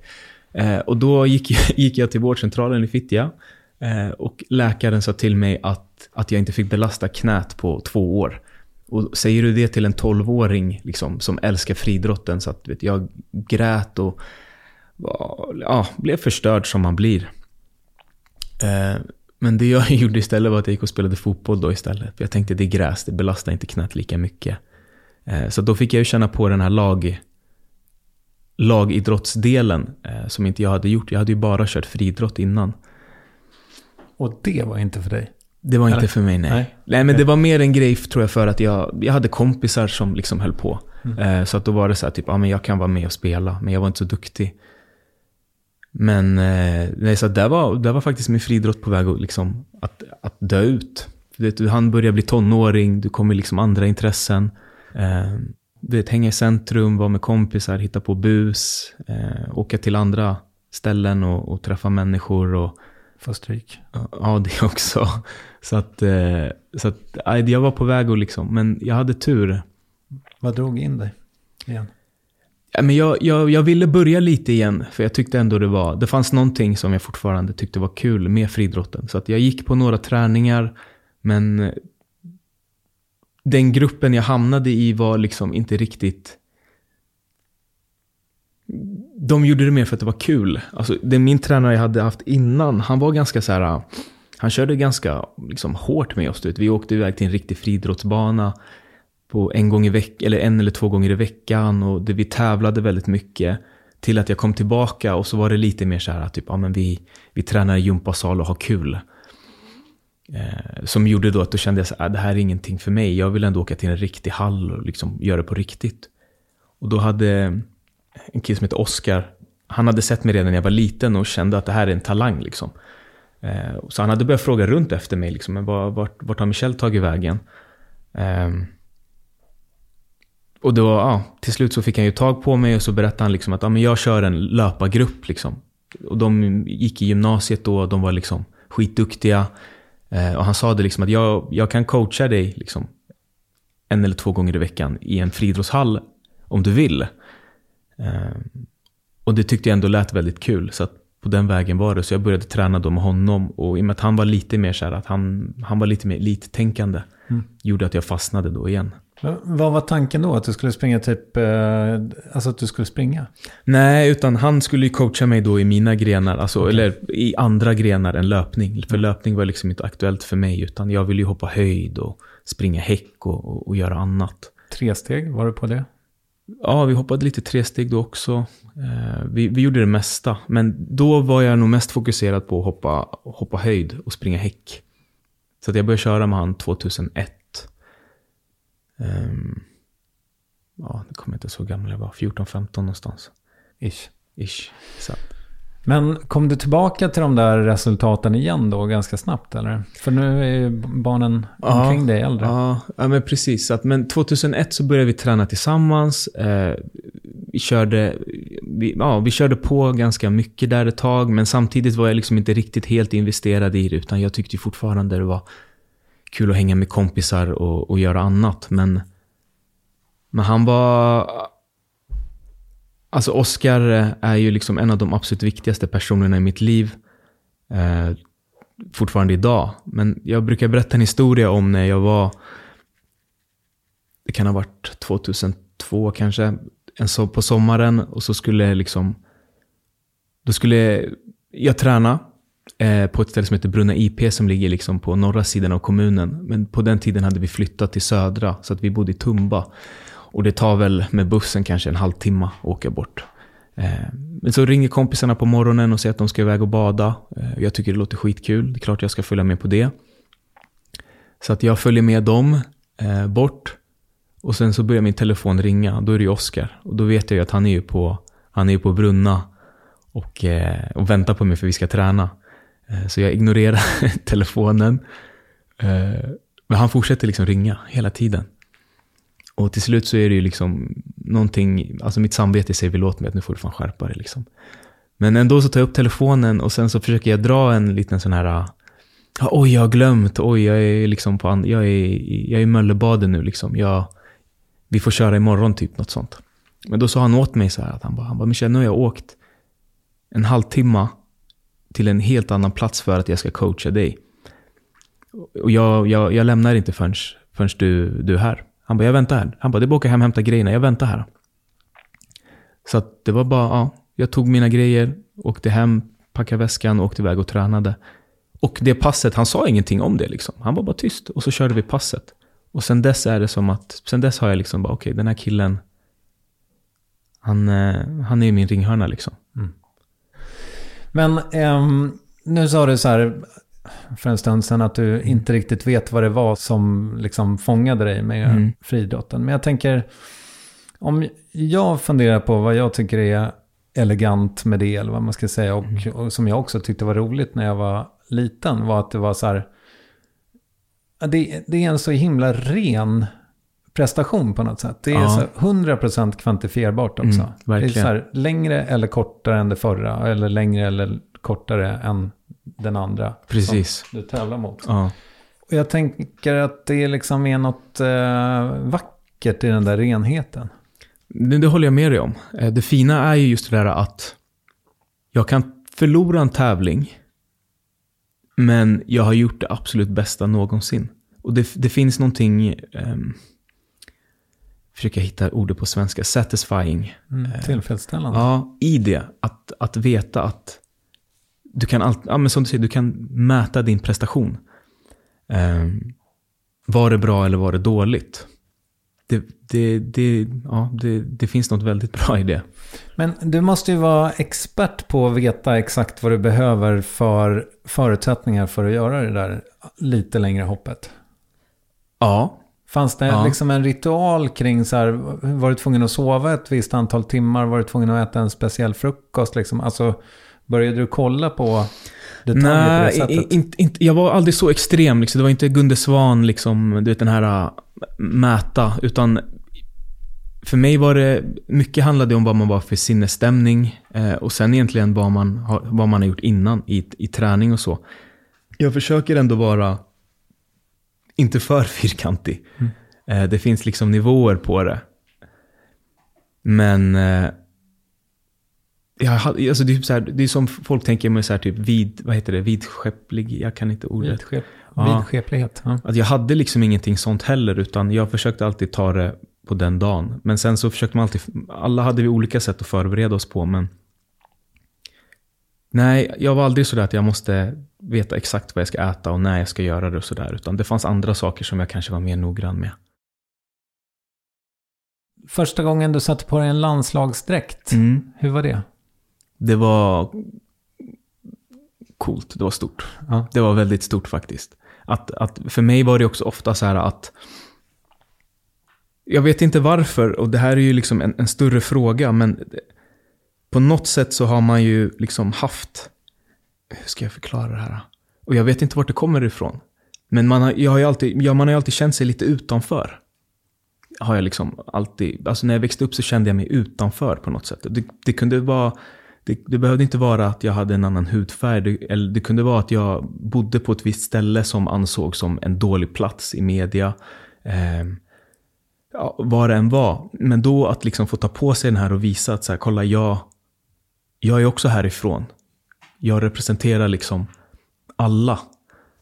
Speaker 5: Eh, och då gick, jag- gick jag till vårdcentralen i Fittja. Eh, och läkaren sa till mig att, att jag inte fick belasta knät på två år. Och säger du det till en 12-åring liksom, som älskar friidrotten så att vet, jag grät och var, ja, blev förstörd som man blir. Eh, men det jag gjorde istället var att jag gick och spelade fotboll då istället. För jag tänkte det är gräs, det belastar inte knät lika mycket. Eh, så då fick jag ju känna på den här lag, lagidrottsdelen eh, som inte jag hade gjort. Jag hade ju bara kört friidrott innan.
Speaker 2: Och det var inte för dig.
Speaker 5: Det var inte
Speaker 2: Eller?
Speaker 5: för mig, nej.
Speaker 2: Nej.
Speaker 5: Nej, men det var mer en grej tror jag för att jag, jag hade kompisar som liksom höll på.
Speaker 2: Mm.
Speaker 5: Eh, så att då var det så här, typ, ja men jag kan vara med och spela, men jag var inte så duktig. Men eh, nej, så där, var, där var faktiskt min friidrott på väg att, liksom, att, att dö ut. Du han börjar bli tonåring, du kommer liksom andra intressen. Vet, hänga i centrum, vara med kompisar, hitta på bus, eh, åka till andra ställen och, och träffa människor. och
Speaker 2: Få stryk.
Speaker 5: Ja, det också. Så att, eh, så att jag var på väg att liksom, men jag hade tur.
Speaker 2: Vad drog in dig igen?
Speaker 5: Ja, men jag, jag, jag ville börja lite igen, för jag tyckte ändå det var, det fanns någonting som jag fortfarande tyckte var kul med friidrotten. Så att jag gick på några träningar, men den gruppen jag hamnade i var liksom inte riktigt... De gjorde det mer för att det var kul. Alltså, den min tränare jag hade haft innan, han var ganska så här... Han körde ganska liksom, hårt med oss. du vet. Vi åkte iväg till en riktig friidrottsbana på en gång i eller en eller två gånger i veckan. Och det, vi tävlade väldigt mycket. Till att jag kom tillbaka och så var det lite mer så här, typ, ja men vi, vi tränar i gympasal och har kul. Eh, som gjorde då att då kände jag att "Ah, det här är ingenting för mig. Jag vill ändå åka till en riktig hall och liksom göra det på riktigt. Och då hade en kille som heter Oscar, han hade sett mig redan när jag var liten och kände att det här är en talang liksom. Eh, så han hade börjat fråga runt efter mig, liksom, men vart, vart har Michel tagit vägen? Eh, och då, ja, till slut så fick han ju tag på mig och så berättade han liksom att ja, men jag kör en löpargrupp. Liksom. Och de gick i gymnasiet då och de var liksom skitduktiga. Eh, och han sa det liksom att jag, jag kan coacha dig liksom, en eller två gånger i veckan i en friidrottshall om du vill. Eh, och det tyckte jag ändå lät väldigt kul. Så att på den vägen var det. Så jag började träna då med honom. Och i och med att han var lite mer så här att han, han var lite mer elittänkande. Gjorde att jag fastnade då igen.
Speaker 2: Vad var tanken då? Att du skulle springa typ, eh, alltså att du skulle springa?
Speaker 5: Nej, utan han skulle ju coacha mig då i mina grenar, alltså, eller i andra grenar än löpning. För löpning var liksom inte aktuellt för mig, utan jag ville ju hoppa höjd och springa häck och, och, och göra annat.
Speaker 2: Tre steg, var du på det?
Speaker 5: Ja, vi hoppade lite tresteg då också. Eh, vi, vi gjorde det mesta, men då var jag nog mest fokuserad på att hoppa, hoppa höjd och springa häck. Så att jag började köra med han 2001. Ehm, ja, det kommer inte så gammal jag var, 14-15 någonstans.
Speaker 2: Ish.
Speaker 5: Ish. Så.
Speaker 2: Men kom du tillbaka till de där resultaten igen då ganska snabbt eller? För nu är ju barnen omkring dig äldre.
Speaker 5: Ja, ja men precis. Att, men 2001 så började vi träna tillsammans. Eh, vi, körde, vi, ja, vi körde på ganska mycket där ett tag, men samtidigt var jag liksom inte riktigt helt investerad i det, utan jag tyckte fortfarande det var kul att hänga med kompisar och, och göra annat. Men, men han var... Alltså Oscar är ju liksom en av de absolut viktigaste personerna i mitt liv. Eh, fortfarande idag. Men jag brukar berätta en historia om när jag var, det kan ha varit 2002 kanske, en so på sommaren och så skulle liksom, då skulle jag träna Eh, på ett ställe som heter Brunna IP som ligger liksom på norra sidan av kommunen. Men på den tiden hade vi flyttat till södra så att vi bodde i Tumba. Och det tar väl med bussen kanske en halvtimme att åka bort. Eh, men så ringer kompisarna på morgonen och säger att de ska iväg och bada. Eh, jag tycker det låter skitkul. Det är klart jag ska följa med på det. Så att jag följer med dem eh, bort. Och sen så börjar min telefon ringa. Då är det ju Oskar. Och då vet jag ju att han är ju på, han är på Brunna. Och, eh, och väntar på mig för vi ska träna. Eh, så jag ignorerar telefonen. Eh, men han fortsätter liksom ringa hela tiden. Och till slut så är det ju liksom någonting, alltså mitt samvete säger väl åt mig att nu får du fan skärpa dig liksom. Men ändå så tar jag upp telefonen och sen så försöker jag dra en liten sån här, oj jag har glömt, oj jag är liksom på, jag är, jag är i Möllebaden nu liksom. Jag, vi får köra imorgon typ, något sånt. Men då sa han åt mig så här att han bara, han bara Michel, nu har jag åkt en halvtimme till en helt annan plats för att jag ska coacha dig. Och jag, jag, jag lämnar inte förrän, förrän du, du är här. Han bara, jag väntar här. Han bara, det är bara att åka hem och hämta grejerna, jag väntar här. Så att det var bara, ja, jag tog mina grejer, åkte hem, packade väskan och åkte iväg och tränade. Och det passet, han sa ingenting om det liksom. Han var bara tyst och så körde vi passet. Och sen dess är det som att, sen dess har jag liksom bara, okej, okay, den här killen, han, eh, han är min ringhörna liksom. Mm.
Speaker 2: Men um, nu sa du så här, för en stund sedan att du inte riktigt vet vad det var som liksom fångade dig med mm. friidrotten. Men jag tänker, om jag funderar på vad jag tycker är elegant med det, eller vad man ska säga, och, mm. och som jag också tyckte var roligt när jag var liten, var att det var så här, det, det är en så himla ren prestation på något sätt. Det är ja. så 100% kvantifierbart också. Mm, det är så här, längre eller kortare än det förra, eller längre eller kortare än den andra.
Speaker 5: Precis.
Speaker 2: Som du tävlar mot.
Speaker 5: Ja.
Speaker 2: Och jag tänker att det liksom är något eh, vackert i den där renheten.
Speaker 5: Det, det håller jag med dig om. Eh, det fina är ju just det där att jag kan förlora en tävling, men jag har gjort det absolut bästa någonsin. Och det, det finns någonting, um, försöker hitta ordet på svenska, satisfying.
Speaker 2: Mm, tillfredsställande.
Speaker 5: Uh, ja, i det. Att, att veta att du kan, all, ja, men som du säger, du kan mäta din prestation. Um, var det bra eller var det dåligt? Det, det, det, ja, det, det finns något väldigt bra i det.
Speaker 2: Men du måste ju vara expert på att veta exakt vad du behöver för förutsättningar för att göra det där lite längre hoppet.
Speaker 5: Ja.
Speaker 2: Fanns det ja. liksom en ritual kring så här, var du tvungen att sova ett visst antal timmar? Var du tvungen att äta en speciell frukost? Liksom? Alltså, Började du kolla på detaljer Nej, på det sättet?
Speaker 5: Inte, inte, jag var aldrig så extrem. Liksom. Det var inte Gunde Svan, liksom, du vet den här äh, mäta. Utan för mig var det, mycket handlade om vad man var för sinnesstämning. Eh, och sen egentligen vad man, har, vad man har gjort innan i, i träning och så. Jag försöker ändå vara, inte för fyrkantig. Mm. Det finns liksom nivåer på det. Men eh, Ja, alltså det, är typ så här, det är som folk tänker med så här typ vid, vad heter det, vidskepplig, jag kan inte ordet.
Speaker 2: Vidskep, ja. Vidskeplighet. Ja.
Speaker 5: Att jag hade liksom ingenting sånt heller, utan jag försökte alltid ta det på den dagen. Men sen så försökte man alltid, alla hade vi olika sätt att förbereda oss på, men Nej, jag var aldrig sådär att jag måste veta exakt vad jag ska äta och när jag ska göra det och sådär. Utan det fanns andra saker som jag kanske var mer noggrann med.
Speaker 2: Första gången du satte på dig en landslagsdräkt, mm. hur var det?
Speaker 5: det var coolt, det var stort. Ja. Det var väldigt stort faktiskt. Att, att för mig var det också ofta så här att jag vet inte varför, och det här är ju liksom en, en, större fråga, men på något sätt så har man ju liksom haft, hur ska jag förklara det här? Och jag vet inte vart det kommer ifrån. Men man har, jag har ju alltid, ja, man har alltid känt sig lite utanför. Har jag liksom alltid, alltså när jag växte upp så kände jag mig utanför på något sätt. Det, det kunde vara det, det, behövde inte vara att jag hade en annan hudfärg. Det, eller det kunde vara att jag bodde på ett visst ställe som ansågs som en dålig plats i media. Eh, ja, vad det än var. Men då att liksom få ta på sig den här och visa att så här, kolla jag, jag är också härifrån. Jag representerar liksom alla.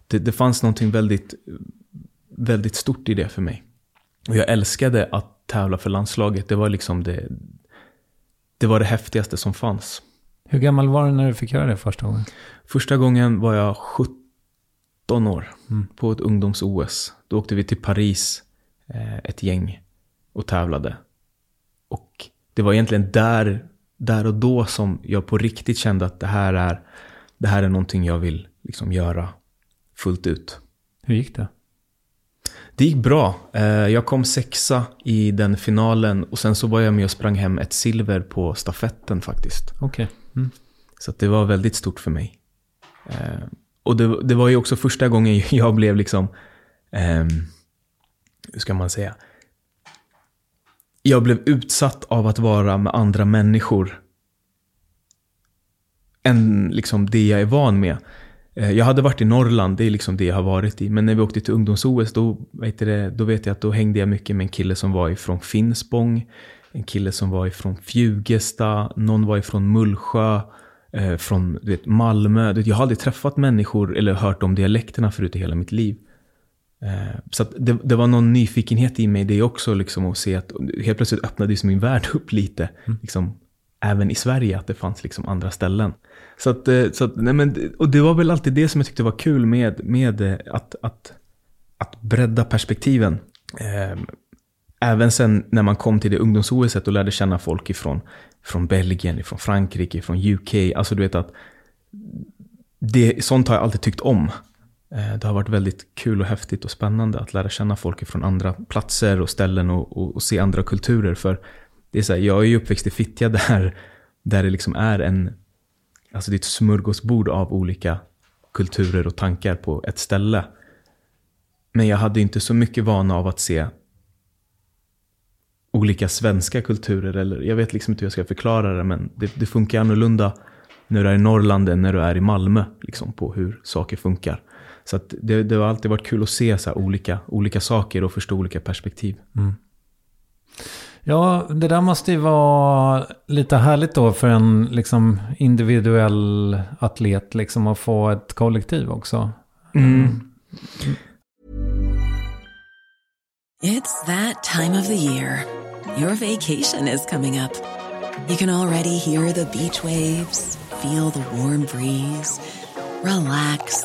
Speaker 5: Det, det fanns någonting väldigt, väldigt stort i det för mig. Och jag älskade att tävla för landslaget. Det var liksom det, det var det häftigaste som fanns.
Speaker 2: Hur gammal var du när du fick göra det första gången?
Speaker 5: Första gången var jag 17 år
Speaker 2: Mm.
Speaker 5: på ett ungdoms-OS. Då åkte vi till Paris, eh, ett gäng, och tävlade. Och det var egentligen där, där och då som jag på riktigt kände att det här är, det här är någonting jag vill liksom göra fullt ut.
Speaker 2: Hur gick det?
Speaker 5: Det gick bra. Eh, Jag kom sexa i den finalen och sen så var jag med och sprang hem ett silver på stafetten faktiskt.
Speaker 2: Okej. Mm.
Speaker 5: Så det var väldigt stort för mig. Eh, och det, det var ju också första gången jag blev liksom, ehm, hur ska man säga? Jag blev utsatt av att vara med andra människor. Än liksom det jag är van med. Eh, jag hade varit i Norrland, det är liksom det jag har varit i. Men när vi åkte till ungdoms-OS, då, vet det, då vet jag att då hängde jag mycket med en kille som var ifrån Finspång. En kille som var ifrån Fjugesta, någon var ifrån Mullsjö, eh, från du vet, Malmö. Jag har aldrig träffat människor eller hört om dialekterna förut i hela mitt liv. Eh, så det, det var någon nyfikenhet i mig det också, liksom, att se att helt plötsligt öppnades min värld upp lite. Liksom, även i Sverige, att det fanns liksom andra ställen. Så att, eh, så att, nej men, och det var väl alltid det som jag tyckte var kul med, med eh, att, att, att bredda perspektiven. Eh, Även sen när man kom till det ungdoms-OS och lärde känna folk ifrån, från Belgien, ifrån Frankrike, ifrån UK. Alltså du vet att det, sånt har jag alltid tyckt om. Eh, det har varit väldigt kul och häftigt och spännande att lära känna folk från andra platser och ställen och, och, och se andra kulturer. För det är så här, jag är ju uppväxt i Fittja där, där det liksom är en, alltså det är ett smörgåsbord av olika kulturer och tankar på ett ställe. Men jag hade inte så mycket vana av att se olika svenska kulturer. Eller, jag vet liksom inte hur jag ska förklara det, men det, det funkar annorlunda när du är i Norrland än när du är i Malmö. Liksom, på hur saker funkar. Så att det, det har alltid varit kul att se så här olika, olika saker och förstå olika perspektiv.
Speaker 2: Ja, det där måste ju vara lite härligt då för en liksom individuell atlet liksom att få ett kollektiv också.
Speaker 4: It's that time of the year. Your vacation is coming up. You can already hear the beach waves, feel the warm breeze, relax,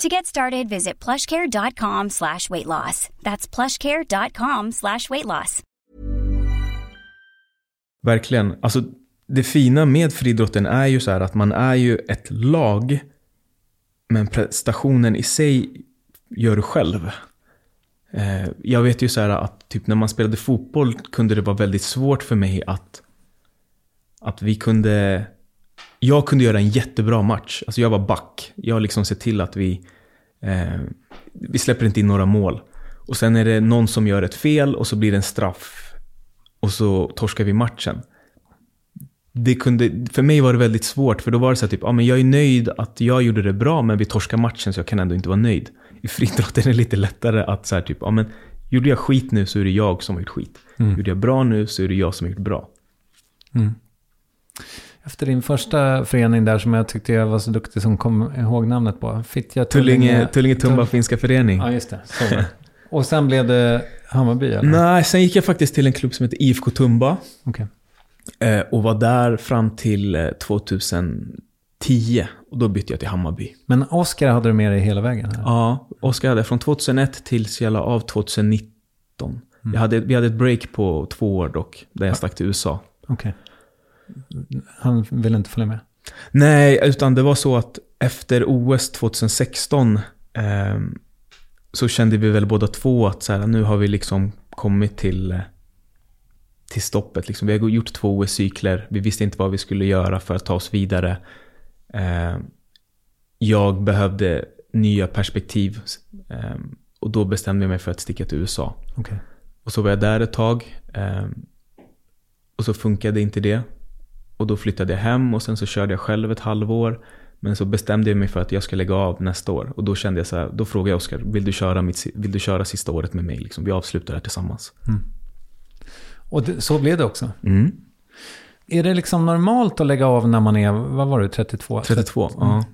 Speaker 6: To get started, visit plushcare.com slash weight loss. That's plushcare.com slash weight loss.
Speaker 5: Verkligen. Alltså, det fina med friidrotten är ju så här att man är ju ett lag. Men prestationen i sig gör du själv. Eh, jag vet ju så här att typ när man spelade fotboll kunde det vara väldigt svårt för mig att, att vi kunde... Jag kunde göra en jättebra match. Alltså jag var back. Jag liksom ser till att vi... Eh, vi släpper inte in några mål. Och sen är det någon som gör ett fel och så blir det en straff. Och så torskar vi matchen. Det kunde, för mig var det väldigt svårt, för då var det så här typ, ja men jag är nöjd att jag gjorde det bra, men vi torskar matchen så jag kan ändå inte vara nöjd. I friidrotten är det lite lättare att så här typ, ja men gjorde jag skit nu så är det jag som har gjort skit. Gjorde jag bra nu så är det jag som har gjort bra.
Speaker 2: Efter din första förening där som jag tyckte jag var så duktig som kom ihåg namnet på. Fittja
Speaker 5: Tullinge, Tullinge Tumba Finska Förening.
Speaker 2: Ja, just det. Så. Och sen blev det Hammarby eller?
Speaker 5: Nej, sen gick jag faktiskt till en klubb som heter IFK Tumba.
Speaker 2: Okej.
Speaker 5: Eh, och var där fram till eh, 2010. Och då bytte jag till Hammarby.
Speaker 2: Men Oskar hade du med dig hela vägen? Här.
Speaker 5: Ja, Oskar hade från 2001 tills jag la av 2019. Jag hade, vi hade ett break på två år dock, där jag stack till USA.
Speaker 2: Okej. Han ville inte följa med?
Speaker 5: Nej, utan det var så att efter OS 2016 ehm, så kände vi väl båda två att så här, nu har vi liksom kommit till, eh, till stoppet. Liksom. Vi har gjort två OS-cykler, vi visste inte vad vi skulle göra för att ta oss vidare. Ehm, jag behövde nya perspektiv ehm, och då bestämde jag mig för att sticka till USA.
Speaker 2: Okej.
Speaker 5: Och så var jag där ett tag. ehm, och så funkade inte det. Och då flyttade jag hem och sen så körde jag själv ett halvår. Men så bestämde jag mig för att jag ska lägga av nästa år. Och då kände jag så här, då frågade jag Oskar, vill du köra, mitt, vill du köra sista året med mig? Liksom, vi avslutar det här tillsammans.
Speaker 2: Och det, så blev det också?
Speaker 5: Mm.
Speaker 2: Är det liksom normalt att lägga av när man är, vad var du, 32?
Speaker 5: 32, ja.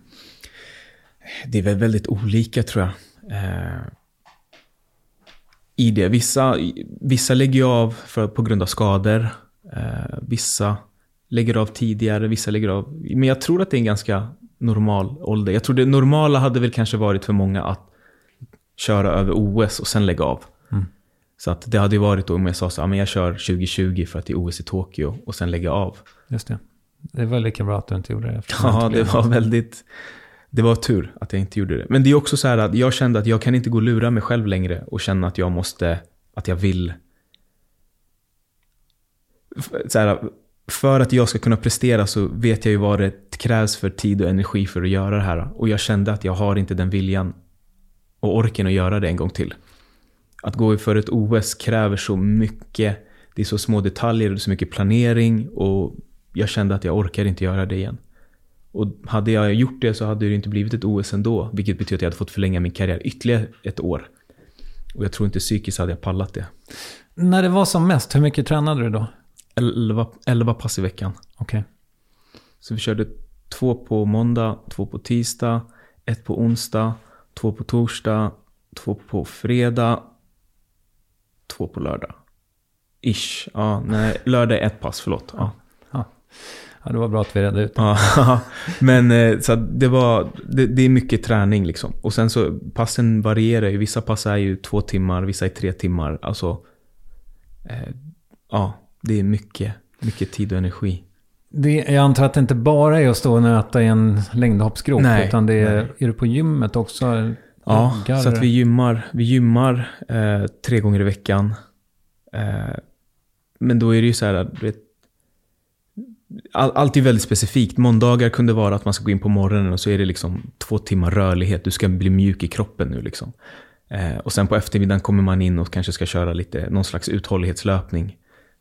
Speaker 5: Det är väl väldigt olika tror jag. Eh, I det. Vissa, vissa lägger ju av för, på grund av skador. Eh, vissa lägger av tidigare, vissa lägger av... Men jag tror att det är en ganska normal ålder. Jag tror det normala hade väl kanske varit för många att köra över OS och sen lägga av. Så att det hade ju varit då om jag sa så "Ja, men jag kör 2020 för att det är OS i Tokyo och sen lägga av.
Speaker 2: Just det. Det var lika bra att du inte gjorde det.
Speaker 5: Ja, det var väldigt... Det var tur att jag inte gjorde det. Men det är också så här att jag kände att jag kan inte gå och lura mig själv längre och känna att jag måste, att jag vill. Så här, för att jag ska kunna prestera så vet jag ju vad det krävs för tid och energi för att göra det här. Och jag kände att jag har inte den viljan och orken att göra det en gång till. Att gå för ett OS kräver så mycket. Det är så små detaljer och så mycket planering. Och jag kände att jag orkar inte göra det igen. Och hade jag gjort det så hade det inte blivit ett OS ändå. Vilket betyder att jag hade fått förlänga min karriär ytterligare ett år. Och jag tror inte psykiskt hade jag pallat det.
Speaker 2: När det var som mest, hur mycket tränade du då?
Speaker 5: 11, 11 pass i veckan.
Speaker 2: Okej.
Speaker 5: Så vi körde två på måndag, två på tisdag, ett på onsdag, två på torsdag, två på fredag, två på lördag. Ish. Ja, nej, lördag är ett pass, förlåt. Ja.
Speaker 2: Ja, det var bra att vi redde ut det.
Speaker 5: Ja, men eh, så det var, det, det är mycket träning liksom. Och sen så, passen varierar ju. Vissa pass är ju två timmar, vissa är tre timmar. Alltså, eh, ja, det är mycket, mycket tid och energi.
Speaker 2: det. Jag antar att det inte bara är att stå och nöta i en längdhoppsgrop.
Speaker 5: Nej,
Speaker 2: utan det är,
Speaker 5: nej.
Speaker 2: är du på gymmet också?
Speaker 5: Ja,
Speaker 2: Joggar?
Speaker 5: så att vi gymmar, vi gymmar eh, tre gånger i veckan. Eh, men då är det ju så här, vet, all, allt är väldigt specifikt. Måndagar kunde vara att man ska gå in på morgonen och så är det liksom två timmar rörlighet. Du ska bli mjuk i kroppen nu liksom. Eh, och sen på eftermiddagen kommer man in och kanske ska köra lite, någon slags uthållighetslöpning.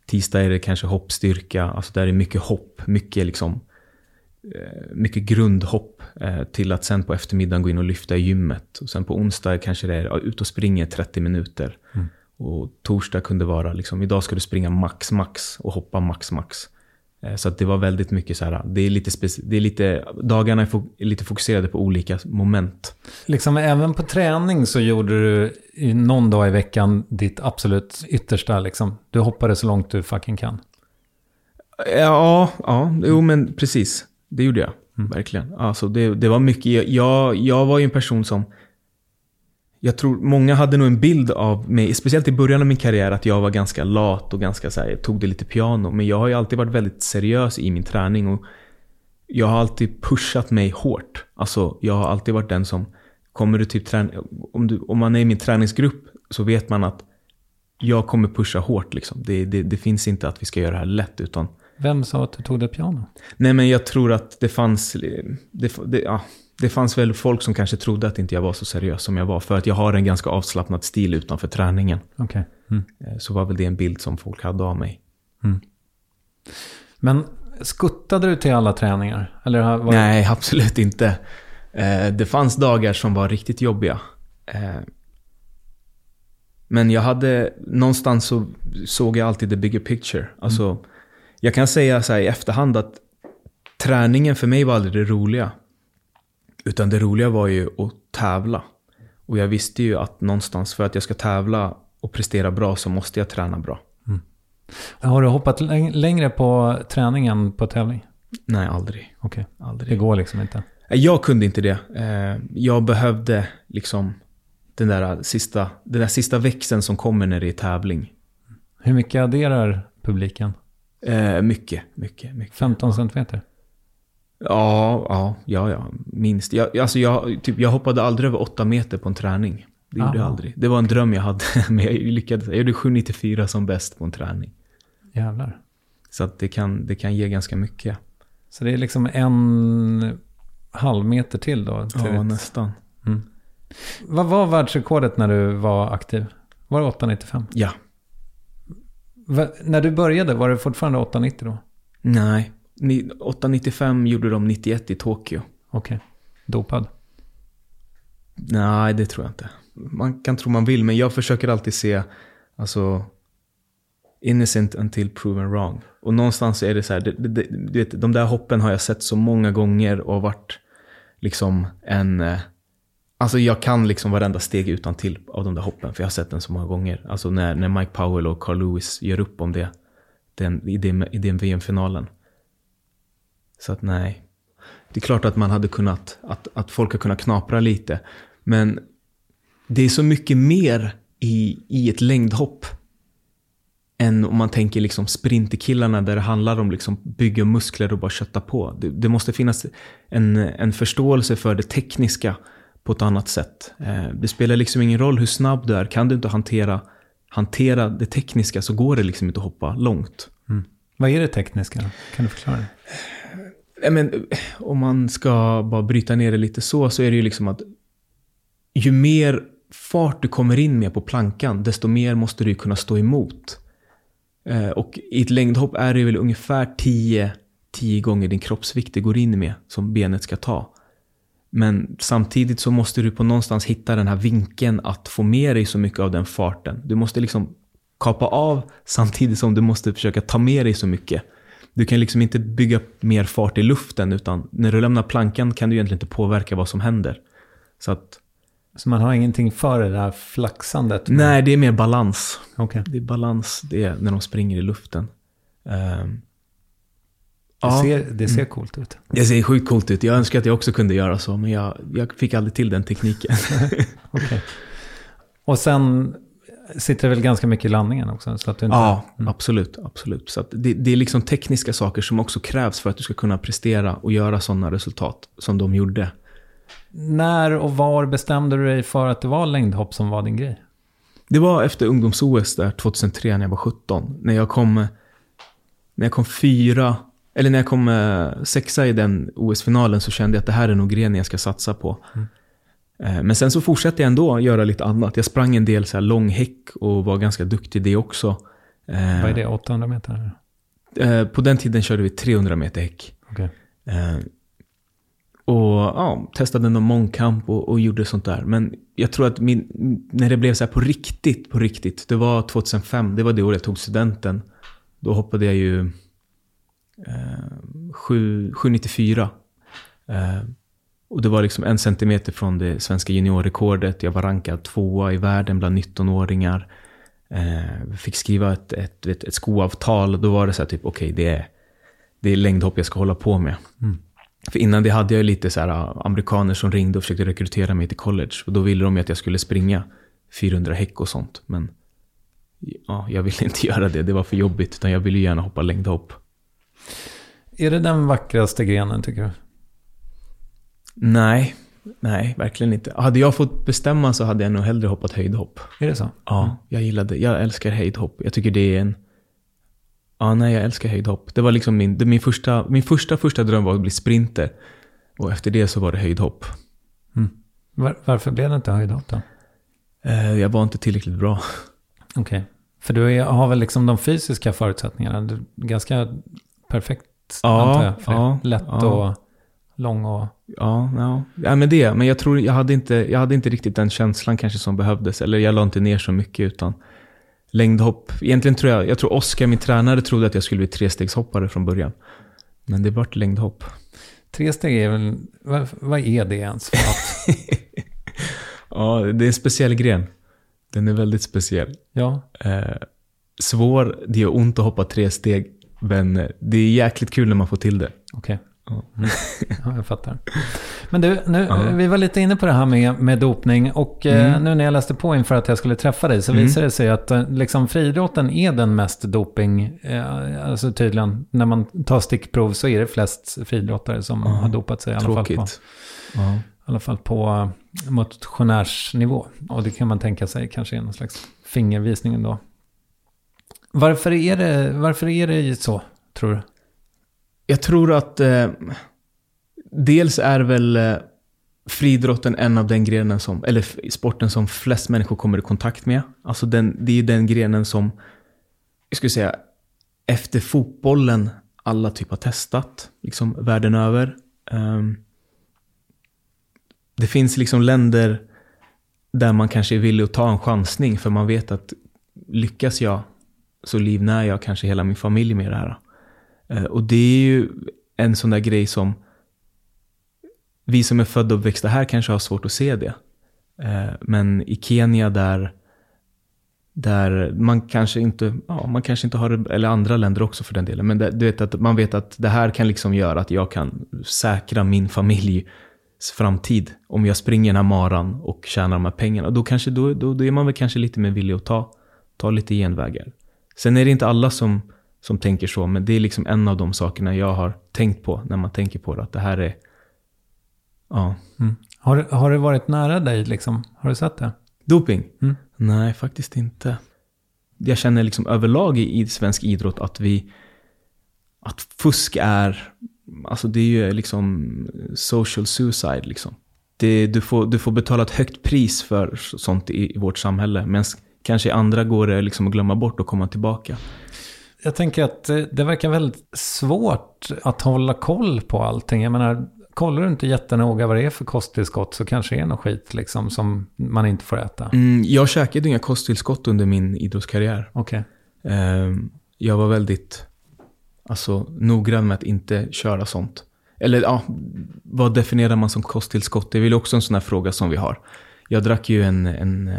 Speaker 5: Tisdag är det kanske hoppstyrka, alltså där är mycket hopp, mycket liksom eh, mycket grundhopp eh, till att sen på eftermiddagen gå in och lyfta i gymmet. Och sen på onsdag kanske det är ut och springa 30 minuter. Och torsdag kunde vara liksom, idag ska du springa max, max och hoppa max, max. Eh, Så det var väldigt mycket så här, det är lite, speci- det är lite dagarna är, fo- är lite fokuserade på olika moment.
Speaker 2: Liksom även på träning så gjorde du någon dag i veckan ditt absolut yttersta. Liksom. Du hoppade så långt du fucking kan.
Speaker 5: Ja, ja, jo men precis. Det gjorde jag. Verkligen. Alltså det, det var mycket, jag, jag var ju en person som jag tror många hade nog en bild av mig, speciellt i början av min karriär, att jag var ganska lat och ganska så här, tog det lite piano. Men jag har ju alltid varit väldigt seriös i min träning och jag har alltid pushat mig hårt. Alltså, jag har alltid varit den som, kommer du typ träna, om, du, om man är i min träningsgrupp så vet man att jag kommer pusha hårt liksom. Det, det, det finns inte att vi ska göra det här lätt utan
Speaker 2: Vem sa att du tog det piano?
Speaker 5: Nej men jag tror att det fanns, det, det, ja, det fanns väl folk som kanske trodde att inte jag var så seriös som jag var. För att jag har en ganska avslappnad stil utanför träningen.
Speaker 2: Okej. Mm.
Speaker 5: Eh, Så var väl det en bild som folk hade av mig.
Speaker 2: Men skuttade du till alla träningar? Eller var
Speaker 5: Nej, absolut inte. Eh, Det fanns dagar som var riktigt jobbiga. Eh, Men jag hade, någonstans så såg jag alltid the bigger picture. Alltså, jag kan säga så här i efterhand att träningen för mig var aldrig det roliga. Utan det roliga var ju att tävla. Och jag visste ju att någonstans för att jag ska tävla och prestera bra så måste jag träna bra.
Speaker 2: Har du hoppat läng- längre på träning än på tävling?
Speaker 5: Nej, aldrig.
Speaker 2: Okej,
Speaker 5: aldrig.
Speaker 2: det går liksom inte.
Speaker 5: Nej, Jag kunde inte det. Eh, Jag behövde liksom den där sista, den där sista växeln som kommer när det är tävling.
Speaker 2: Hur mycket adderar publiken?
Speaker 5: Eh, Mycket, mycket, mycket.
Speaker 2: 15 centimeter?
Speaker 5: Ja, ja, ja, ja minst. Jag, alltså jag, typ, jag hoppade aldrig över åtta meter på en träning. Det gjorde jag
Speaker 2: Aha.
Speaker 5: aldrig. Det var en dröm jag hade, men jag lyckades. Jag gjorde 7,94 som bäst på en träning.
Speaker 2: Jävlar.
Speaker 5: Så att det, kan, det kan ge ganska mycket.
Speaker 2: Så det är liksom en halv meter till då? Till
Speaker 5: Ja,
Speaker 2: ett-
Speaker 5: nästan.
Speaker 2: Vad var världsrekordet när du var aktiv? Var det 8,95?
Speaker 5: Ja.
Speaker 2: Va, när du började, var det fortfarande 8,90 då?
Speaker 5: Nej. Ni- 8,95 gjorde de 91 i Tokyo.
Speaker 2: Okej. Dopad?
Speaker 5: Nej, det tror jag inte. Man kan tro man vill, men jag försöker alltid se, alltså, innocent until proven wrong. Och någonstans är det så här, det, det, det, du vet, de där hoppen har jag sett så många gånger och varit liksom en, eh, alltså jag kan liksom varenda steg utan till av de där hoppen, för jag har sett den så många gånger. Alltså när, när Mike Powell och Carl Lewis gör upp om det, den, i, den, i den VM-finalen. Så att nej. Det är klart att man hade kunnat, att, att folk har kunnat knapra lite. Men det är så mycket mer i, i ett längdhopp. Än om man tänker liksom sprinterkillarna där det handlar om liksom bygga muskler och bara kötta på. Det, det måste finnas en, en förståelse för det tekniska på ett annat sätt. Eh, det spelar liksom ingen roll hur snabb du är. Kan du inte hantera, hantera det tekniska så går det liksom inte att hoppa långt. Mm.
Speaker 2: Vad är det tekniska? Kan du förklara det?
Speaker 5: Men, om man ska bara bryta ner det lite så, så är det ju liksom att ju mer fart du kommer in med på plankan, desto mer måste du kunna stå emot. Eh, och i ett längdhopp är det väl ungefär 10, 10 gånger din kroppsvikt det går in med, som benet ska ta. Men samtidigt så måste du på någonstans hitta den här vinkeln att få med dig så mycket av den farten. Du måste liksom kapa av samtidigt som du måste försöka ta med dig så mycket. Du kan liksom inte bygga mer fart i luften utan när du lämnar plankan kan du egentligen inte påverka vad som händer. Så att,
Speaker 2: Så man har ingenting för det där flaxandet?
Speaker 5: nej, det är mer balans.
Speaker 2: Okej.
Speaker 5: Det är balans det är när de springer i luften. Ehm,
Speaker 2: Det,
Speaker 5: ja,
Speaker 2: ser, det ser coolt ut.
Speaker 5: det ser sjukt coolt ut. Jag önskar att jag också kunde göra så, men jag, jag fick aldrig till den tekniken.
Speaker 2: Okej. Och sen sitter det väl ganska mycket i landningen också? Så att du inte...
Speaker 5: Ja, absolut. absolut. Så att det, det är liksom tekniska saker som också krävs för att du ska kunna prestera och göra sådana resultat som de gjorde.
Speaker 2: När och var bestämde du dig för att det var längdhopp som var din grej?
Speaker 5: Det var efter ungdoms-OS där 2003 när jag var 17. När jag kom, när jag kom fyra, eller när jag kom eh, sexa i den OS-finalen så kände jag att det här är nog grenen jag ska satsa på. Eh, Men sen så fortsatte jag ändå göra lite annat. Jag sprang en del så här lång häck och var ganska duktig i det också. Eh,
Speaker 2: Vad är det? 800 meter?
Speaker 5: eh, På den tiden körde vi 300 meter häck. Eh, och ja, testade någon mångkamp och, och gjorde sånt där. Men jag tror att min, när det blev så här på riktigt, på riktigt. Det var 2005, det var det året jag tog studenten. Då hoppade jag ju eh, 7, 794. Eh, och det var liksom en centimeter från det svenska juniorrekordet. Jag var rankad tvåa i världen bland 19-åringar. Eh, fick skriva ett, ett, ett, ett skoavtal. Då var det så här typ, okej, det, är, det är längdhopp jag ska hålla på med. För innan det hade jag lite så här uh, amerikaner som ringde och försökte rekrytera mig till college. Och då ville de ju att jag skulle springa 400 häck och sånt. Men ja, jag ville inte göra det. Det var för jobbigt. Utan jag ville gärna hoppa längdhopp.
Speaker 2: Är det den vackraste grenen tycker du?
Speaker 5: Nej, nej, verkligen inte. Hade jag fått bestämma så hade jag nog hellre hoppat höjdhopp.
Speaker 2: Är det så?
Speaker 5: Ja, jag gillade, jag älskar höjdhopp. Jag tycker det är en... Ja, nej, jag älskar höjdhopp. Det var liksom min, det, min första, min första, första dröm var att bli sprinter. Och efter det så var det höjdhopp.
Speaker 2: Var, varför blev det inte höjdhopp då?
Speaker 5: Eh, jag var inte tillräckligt bra.
Speaker 2: Okej. För du är, har väl liksom de fysiska förutsättningarna. Du ganska perfekt
Speaker 5: Ja,
Speaker 2: antar jag. För
Speaker 5: ja.
Speaker 2: Lätt
Speaker 5: ja.
Speaker 2: och lång och...
Speaker 5: Ja, ja. ja men det. Men jag tror jag hade, inte, jag hade inte riktigt den känslan kanske som behövdes. Eller jag la inte ner så mycket utan längdhopp. Egentligen tror jag, jag tror Oskar, min tränare, trodde att jag skulle bli trestegshoppare från början. Men det vart längdhopp.
Speaker 2: Tre steg är väl, vad, vad är det ens?
Speaker 5: Ja, det är en speciell gren. Den är väldigt speciell.
Speaker 2: Ja,
Speaker 5: Eh, svår, det gör ont att hoppa tre steg. Men eh, det är jäkligt kul när man får till det.
Speaker 2: okej.
Speaker 5: Ja.
Speaker 2: Ja, jag fattar. Men du, nu, vi var lite inne på det här med, med dopning och eh,
Speaker 5: Mm.
Speaker 2: nu när jag läste på inför att jag skulle träffa dig så
Speaker 5: Mm.
Speaker 2: visade det sig att eh, liksom, friidrotten är den mest doping, eh, alltså tydligen när man tar stickprov så är det flest friidrottare som har dopat sig i alla fall på,
Speaker 5: Tråkigt.
Speaker 2: I alla fall på eh, motionärsnivå. Och det kan man tänka sig kanske är någon slags fingervisning ändå. Varför är det, varför är det så, tror du?
Speaker 5: Jag tror att eh, dels är väl eh, friidrotten en av den grenen som, eller sporten som flest människor kommer i kontakt med. Alltså den, det är den grenen som, jag skulle säga, efter fotbollen alla typ har testat, liksom världen över. Um, det finns liksom länder där man kanske är villig att ta en chansning för man vet att lyckas jag så livnär jag kanske hela min familj med det här. Eh, och det är ju en sån där grej som vi som är födda och uppväxta här kanske har svårt att se det. Eh, men i Kenya där, där man kanske inte, ja, man kanske inte har det, eller andra länder också för den delen, men det, du vet att man vet att det här kan liksom göra att jag kan säkra min familjs framtid om jag springer den här maran och tjänar de här pengarna. Då, kanske, då, då, då är man väl kanske lite mer villig att ta, ta lite genvägar. Sen är det inte alla som, som tänker så, men det är liksom en av de sakerna jag har tänkt på när man tänker på det. Att det här är... Ja.
Speaker 2: Har, det- har det varit nära dig liksom? Har du sett det?
Speaker 5: Doping?
Speaker 2: Mm.
Speaker 5: Nej, faktiskt inte. Jag känner liksom överlag i, i svensk idrott att vi... Att fusk är... Alltså det är ju liksom social suicide liksom. Det, du, får, du får betala ett högt pris för sånt i, i vårt samhälle. Men kanske i andra går det liksom att glömma bort och komma tillbaka.
Speaker 2: Jag tänker att eh, det verkar väldigt svårt att hålla koll på allting. Jag menar, kollar du inte jättenoga vad det är för kosttillskott så kanske det är något skit liksom som man inte får äta.
Speaker 5: Mm, jag käkade inga kosttillskott under min idrottskarriär.
Speaker 2: Okej.
Speaker 5: Ehm, jag var väldigt alltså, noggrann med att inte köra sånt. Eller ja, vad definierar man som kosttillskott? Det är väl också en sån här fråga som vi har. Jag drack ju en, en eh,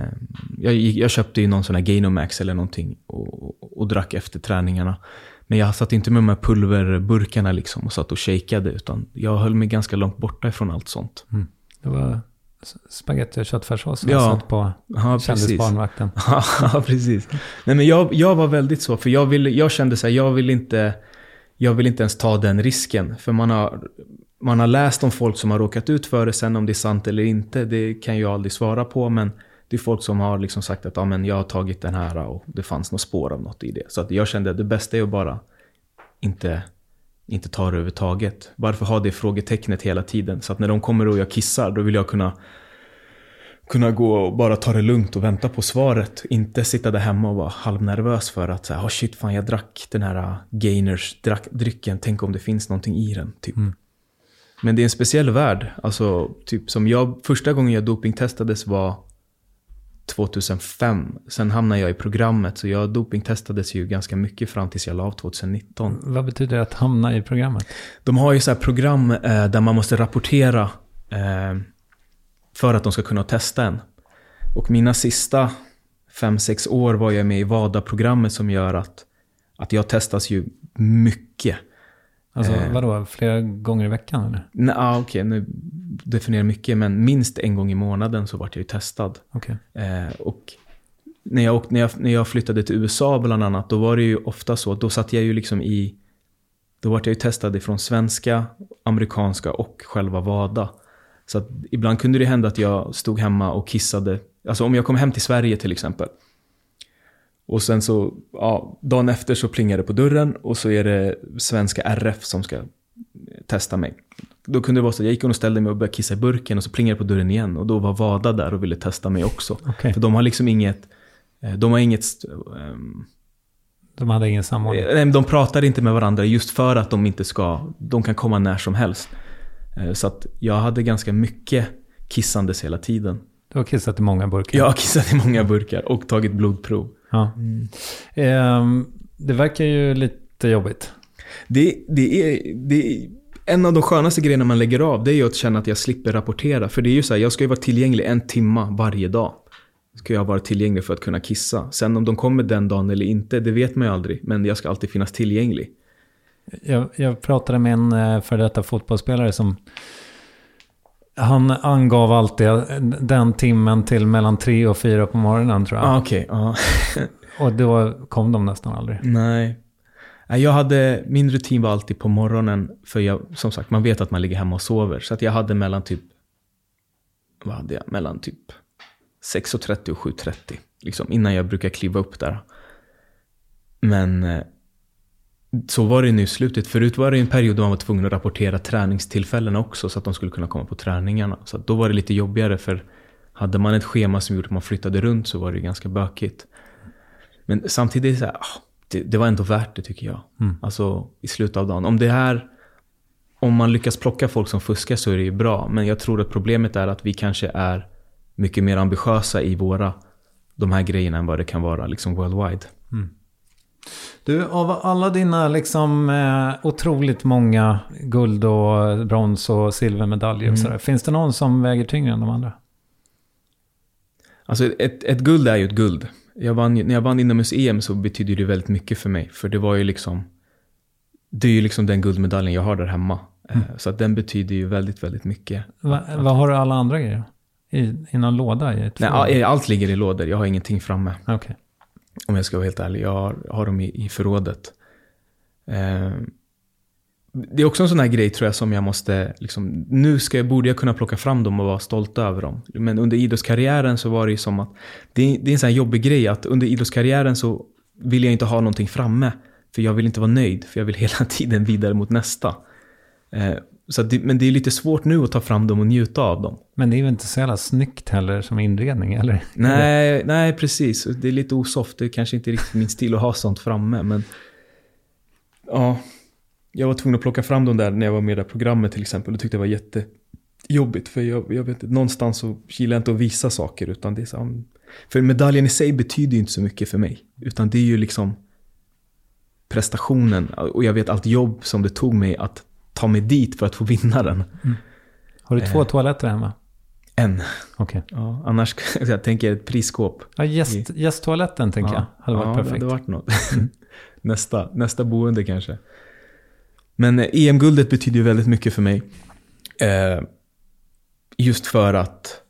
Speaker 5: jag, jag köpte ju någon sån här Gainomax eller någonting och, och, drack efter träningarna. Men jag satt inte med de här pulverburkarna liksom och satt och shakeade utan jag höll mig ganska långt borta ifrån allt sånt.
Speaker 2: Det var spagetti och köttfärssås som
Speaker 5: Ja.
Speaker 2: satt på
Speaker 5: Ja,
Speaker 2: kändisbarnvakten.
Speaker 5: Ja, precis. Nej, men jag, jag var väldigt så, för jag, ville, jag kände så här, jag vill inte, jag vill inte ens ta den risken. För man har, man har läst om folk som har råkat ut för det, sen om det är sant eller inte, det kan jag aldrig svara på. Men det är folk som har liksom sagt att ah, men jag har tagit den här och det fanns något spår av något i det. Så att jag kände att det bästa är att bara inte, inte ta det överhuvudtaget. Varför ha det frågetecknet hela tiden? Så att när de kommer och jag kissar, då vill jag kunna kunna gå och bara ta det lugnt och vänta på svaret. Inte sitta där hemma och vara halvnervös för att säga, oh shit fan jag drack den här äh, Gainers drack, drycken, tänk om det finns någonting i den. Typ. Mm. Men det är en speciell värld. Alltså, typ som jag, första gången jag dopingtestades var 2005. Sen hamnade jag i programmet, så jag dopingtestades ju ganska mycket fram tills jag la av 2019.
Speaker 2: Vad betyder det att hamna i programmet?
Speaker 5: De har ju så här program eh, där man måste rapportera eh, för att de ska kunna testa en. Och mina sista 5-6 år var jag med i WADA-programmet som gör att, att jag testas ju mycket.
Speaker 2: Alltså
Speaker 5: Eh.
Speaker 2: vadå, flera gånger i veckan eller?
Speaker 5: Nej, ah, okej, nu definierar mycket, men minst en gång i månaden så vart jag ju testad.
Speaker 2: Okej.
Speaker 5: Eh, och när jag, åkte, när, jag, när jag flyttade till USA bland annat, då var det ju ofta så, då satt jag ju liksom i, då vart jag ju testad ifrån svenska, amerikanska och själva VADA. Så att ibland kunde det hända att jag stod hemma och kissade, alltså om jag kom hem till Sverige till exempel. Och sen så, ja, dagen efter så plingar det på dörren och så är det svenska RF som ska testa mig. Då kunde det vara så att jag gick och ställde mig och började kissa i burken och så plingade det på dörren igen. Och då var VADA där och ville testa mig också.
Speaker 2: Okej.
Speaker 5: För de har liksom inget, eh, de har inget, ehm,
Speaker 2: De hade ingen samordning.
Speaker 5: eh, nej, de pratar inte med varandra just för att de inte ska, de kan komma när som helst. Eh, Så att jag hade ganska mycket kissandes hela tiden.
Speaker 2: Du har kissat i många burkar.
Speaker 5: Jag har kissat i många burkar och tagit blodprov.
Speaker 2: Ja. Ehm, det verkar ju lite jobbigt.
Speaker 5: Det, det, är, det är en av de skönaste grejerna man lägger av, det är ju att känna att jag slipper rapportera. För det är ju så här, jag ska ju vara tillgänglig en timma varje dag. Ska jag vara tillgänglig för att kunna kissa. Sen om de kommer den dagen eller inte, det vet man ju aldrig. Men jag ska alltid finnas tillgänglig.
Speaker 2: Jag, jag pratade med en eh, före detta fotbollsspelare som han angav alltid den timmen till mellan tre och fyra på morgonen tror jag.
Speaker 5: Ah, Okej, ja.
Speaker 2: Och då kom de nästan aldrig.
Speaker 5: Nej. Nej, Jag hade, min rutin var alltid på morgonen. För jag, som sagt, man vet att man ligger hemma och sover. Så att jag hade mellan typ, vad hade jag? Mellan typ 6.30 och 7.30. Liksom, innan jag brukar kliva upp där. Men eh, så var det nu i slutet. Förut var det en period då man var tvungen att rapportera träningstillfällen också. Så att de skulle kunna komma på träningarna. Så då var det lite jobbigare. För hade man ett schema som gjorde att man flyttade runt så var det ganska bökigt. Men samtidigt så här, ah, det, det var ändå värt det tycker jag. Alltså i slutet av dagen. Om det här, om man lyckas plocka folk som fuskar så är det ju bra. Men jag tror att problemet är att vi kanske är mycket mer ambitiösa i våra, de här grejerna än vad det kan vara liksom worldwide.
Speaker 2: Du, av alla dina liksom eh, otroligt många guld och brons och silvermedaljer och sådär. Finns det någon som väger tyngre än de andra?
Speaker 5: Alltså ett, ett guld är ju ett guld. Jag vann, när jag vann inomhus-EM så betyder det väldigt mycket för mig. För det var ju liksom, det är ju liksom den guldmedaljen jag har där hemma. Eh, Så att den betyder ju väldigt, väldigt mycket.
Speaker 2: Va, vad har du alla andra grejer? I, I någon låda? I ett
Speaker 5: Nej, allt ligger i lådor, jag har ingenting framme.
Speaker 2: Okej.
Speaker 5: Om jag ska vara helt ärlig, jag har, dem i, i förrådet. Eh, det är också en sån här grej tror jag som jag måste, liksom, nu ska borde jag kunna plocka fram dem och vara stolt över dem. Men under idrottskarriären så var det ju som att, det, är- det är en sån här jobbig grej att under idrottskarriären så vill jag inte ha någonting framme. För jag vill inte vara nöjd, för jag vill hela tiden vidare mot nästa. Eh, så att det, men det är lite svårt nu att ta fram dem och njuta av dem.
Speaker 2: Men det är ju inte så jävla snyggt heller som inredning, eller?
Speaker 5: Nej, nej precis. Det är lite osoft. Det är kanske inte riktigt min stil att ha sånt framme. Men ja, jag var tvungen att plocka fram dem där när jag var med i det här programmet till exempel. Och tyckte det var jättejobbigt. För jag, jag vet inte, någonstans så gillar jag inte att visa saker. Utan det är så, för medaljen i sig betyder ju inte så mycket för mig. Utan det är ju liksom prestationen. Och jag vet allt jobb som det tog mig att ta mig dit för att få vinna den.
Speaker 2: Har du två
Speaker 5: Eh.
Speaker 2: toaletter hemma?
Speaker 5: En.
Speaker 2: Okej.
Speaker 5: Ja, annars, jag tänker ett prisskåp.
Speaker 2: Ja, gäst, gästtoaletten tänker jag. Hade varit
Speaker 5: ja,
Speaker 2: perfekt.
Speaker 5: det hade varit något. nästa, nästa boende kanske. Men eh, EM-guldet betyder ju väldigt mycket för mig. Eh, just för att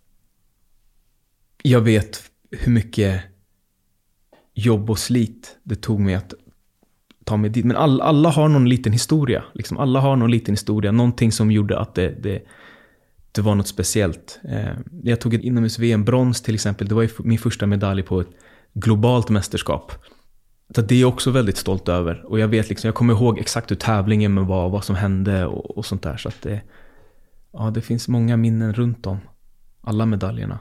Speaker 5: jag vet hur mycket jobb och slit det tog mig att ta mig dit. Men all, alla har någon liten historia. Liksom. Alla har någon liten historia. Någonting som gjorde att det, det, det var något speciellt. Eh, jag tog ett inomhus-VM-brons till exempel. Det var ju min första medalj på ett globalt mästerskap. Så det är jag också väldigt stolt över. Och jag vet liksom, jag kommer ihåg exakt hur tävlingen var, och vad som hände och, och sånt där. Så att det, ja, det finns många minnen runt om alla medaljerna.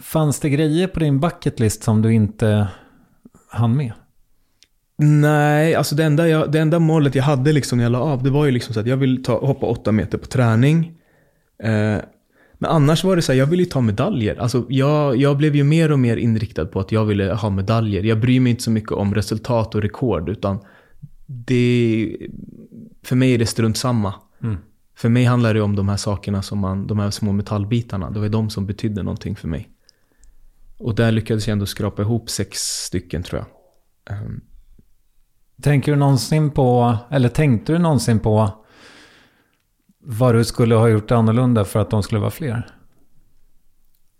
Speaker 2: Fanns det grejer på din bucketlist som du inte hann med?
Speaker 5: Nej, alltså det enda, jag, det enda målet jag hade liksom när jag la av, det var ju liksom så att jag vill ta, hoppa åtta meter på träning. Eh, men annars var det så här, jag ville ju ta medaljer. Alltså jag, jag blev ju mer och mer inriktad på att jag ville ha medaljer. Jag bryr mig inte så mycket om resultat och rekord, utan det, för mig är det strunt samma. För mig handlar det om de här sakerna som man, de här små metallbitarna. Det var de som betydde någonting för mig. Och där lyckades jag ändå skrapa ihop sex stycken tror jag. Ehm,
Speaker 2: Tänker du någonsin på, eller tänkte du någonsin på vad du skulle ha gjort annorlunda för att de skulle vara fler?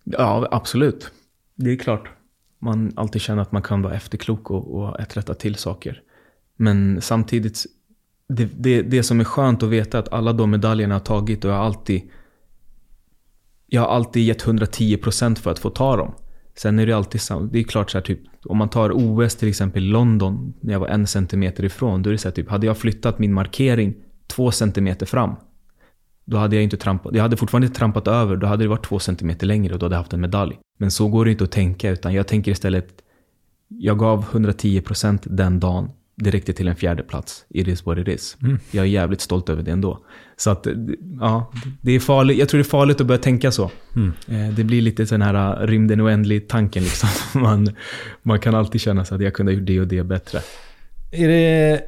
Speaker 5: Ja, absolut. Det är klart. Man alltid känner att man kan vara efterklok och, och rätta till saker. Men samtidigt, det, det, det som är skönt att veta är att alla de medaljerna jag har tagit och jag har alltid jag har alltid gett 110% för att få ta dem. Sen är det alltid samma. det är klart så här typ om man tar OS till exempel i London när jag var en centimeter ifrån. Då är det så här typ, hade jag flyttat min markering två centimeter fram. Då hade jag inte trampat, jag hade fortfarande inte trampat över, då hade det varit två centimeter längre och då hade jag haft en medalj. Men så går det inte att tänka, utan jag tänker istället, jag gav 110 procent den dagen, det räckte till en fjärde plats. It is what it is. Jag är jävligt stolt över det ändå. Så att, ja, det är farligt, jag tror det är farligt att börja tänka så. Eh, Det blir lite den här rymden oändlig tanken liksom. Man, man kan alltid känna sig att jag kunde ha gjort det och det bättre.
Speaker 2: Är det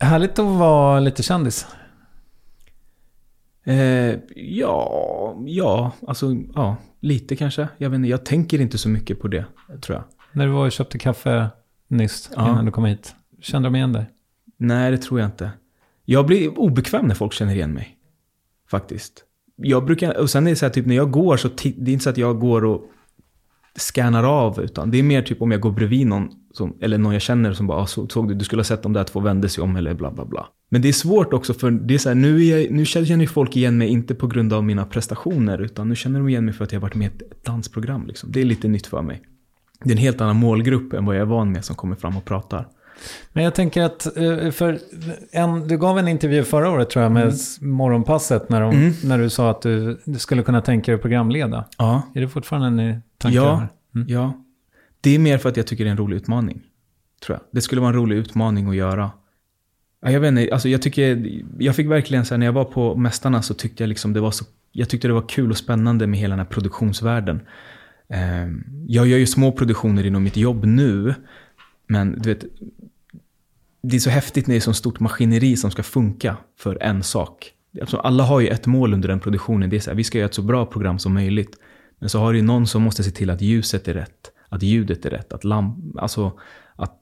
Speaker 2: Härligt att vara lite kändis.
Speaker 5: Eh, ja, ja, alltså ja, lite kanske. Jag vet inte, jag tänker inte så mycket på det, tror jag.
Speaker 2: När du var och köpte kaffe nyss
Speaker 5: Ja.
Speaker 2: innan du kom hit. Kände de igen dig?
Speaker 5: Nej, det tror jag inte. Jag blir obekväm när folk känner igen mig. Faktiskt. Jag brukar, och sen är det så här, typ när jag går så, det är inte så att jag går och scannar av, utan det är mer typ om jag går bredvid någon, som, eller någon jag känner som bara, ah, så, såg du, du skulle ha sett de där två vände sig om, eller bla bla bla. Men det är svårt också, för det är så här, nu, är jag, nu känner ju folk igen mig, inte på grund av mina prestationer, utan nu känner de igen mig för att jag har varit med i ett dansprogram. Liksom. Det är lite nytt för mig. Det är en helt annan målgrupp än vad jag är van med som kommer fram och pratar.
Speaker 2: Men jag tänker att, eh, för en, du gav en intervju förra året tror jag med s- Morgonpasset när, de,
Speaker 5: Mm.
Speaker 2: när du sa att du, du skulle kunna tänka dig att programleda.
Speaker 5: Ja.
Speaker 2: Är det fortfarande en i tanken?
Speaker 5: Ja?
Speaker 2: Mm.
Speaker 5: ja. Det är mer för att jag tycker det är en rolig utmaning. Tror jag. Det skulle vara en rolig utmaning att göra. Ja, jag vet inte, alltså jag tycker, jag fick verkligen så här, när jag var på Mästarna så tyckte jag liksom det var så, jag tyckte det var kul och spännande med hela den här produktionsvärlden. Ehm, Jag gör ju små produktioner inom mitt jobb nu, men du vet, det är så häftigt när det är så stort maskineri som ska funka för en sak. Alltså, alla har ju ett mål under den produktionen, det är så här, vi ska göra ett så bra program som möjligt. Men så har du ju någon som måste se till att ljuset är rätt, att ljudet är rätt, att, lamp, alltså, att,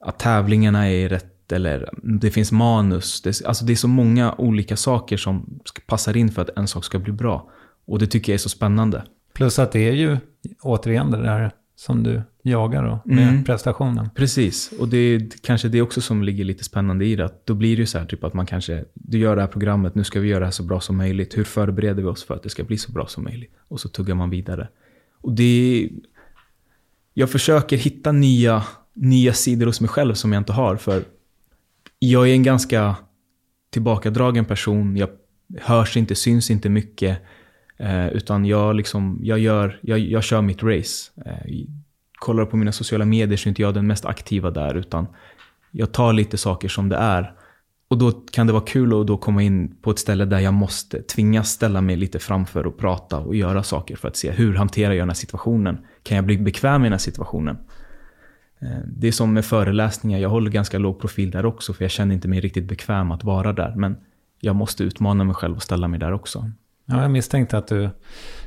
Speaker 5: att tävlingarna är rätt, eller det finns manus. Det, alltså det är så många olika saker som passar in för att en sak ska bli bra. Och det tycker jag är så spännande.
Speaker 2: Plus att det är ju återigen det där som du jagar då, med
Speaker 5: Mm.
Speaker 2: prestationen.
Speaker 5: Precis, och det är kanske det också som ligger lite spännande i det. Att då blir det ju så här typ att man kanske, du gör det här programmet, nu ska vi göra det här så bra som möjligt. Hur förbereder vi oss för att det ska bli så bra som möjligt? Och så tuggar man vidare. Och det är, jag försöker hitta nya, nya sidor hos mig själv som jag inte har. För jag är en ganska tillbakadragen person. Jag hörs inte, syns inte mycket. Eh, utan jag, liksom, jag, gör, jag, jag kör mitt race. Eh, kollar på mina sociala medier så är inte jag den mest aktiva där. Utan jag tar lite saker som det är. Och då kan det vara kul att då komma in på ett ställe där jag måste tvingas ställa mig lite framför och prata och göra saker för att se hur hanterar jag den här situationen. Kan jag bli bekväm i den här situationen? Eh, det är som med föreläsningar, jag håller ganska låg profil där också för jag känner inte mig riktigt bekväm att vara där. Men jag måste utmana mig själv och ställa mig där också.
Speaker 2: Ja, jag misstänkte att du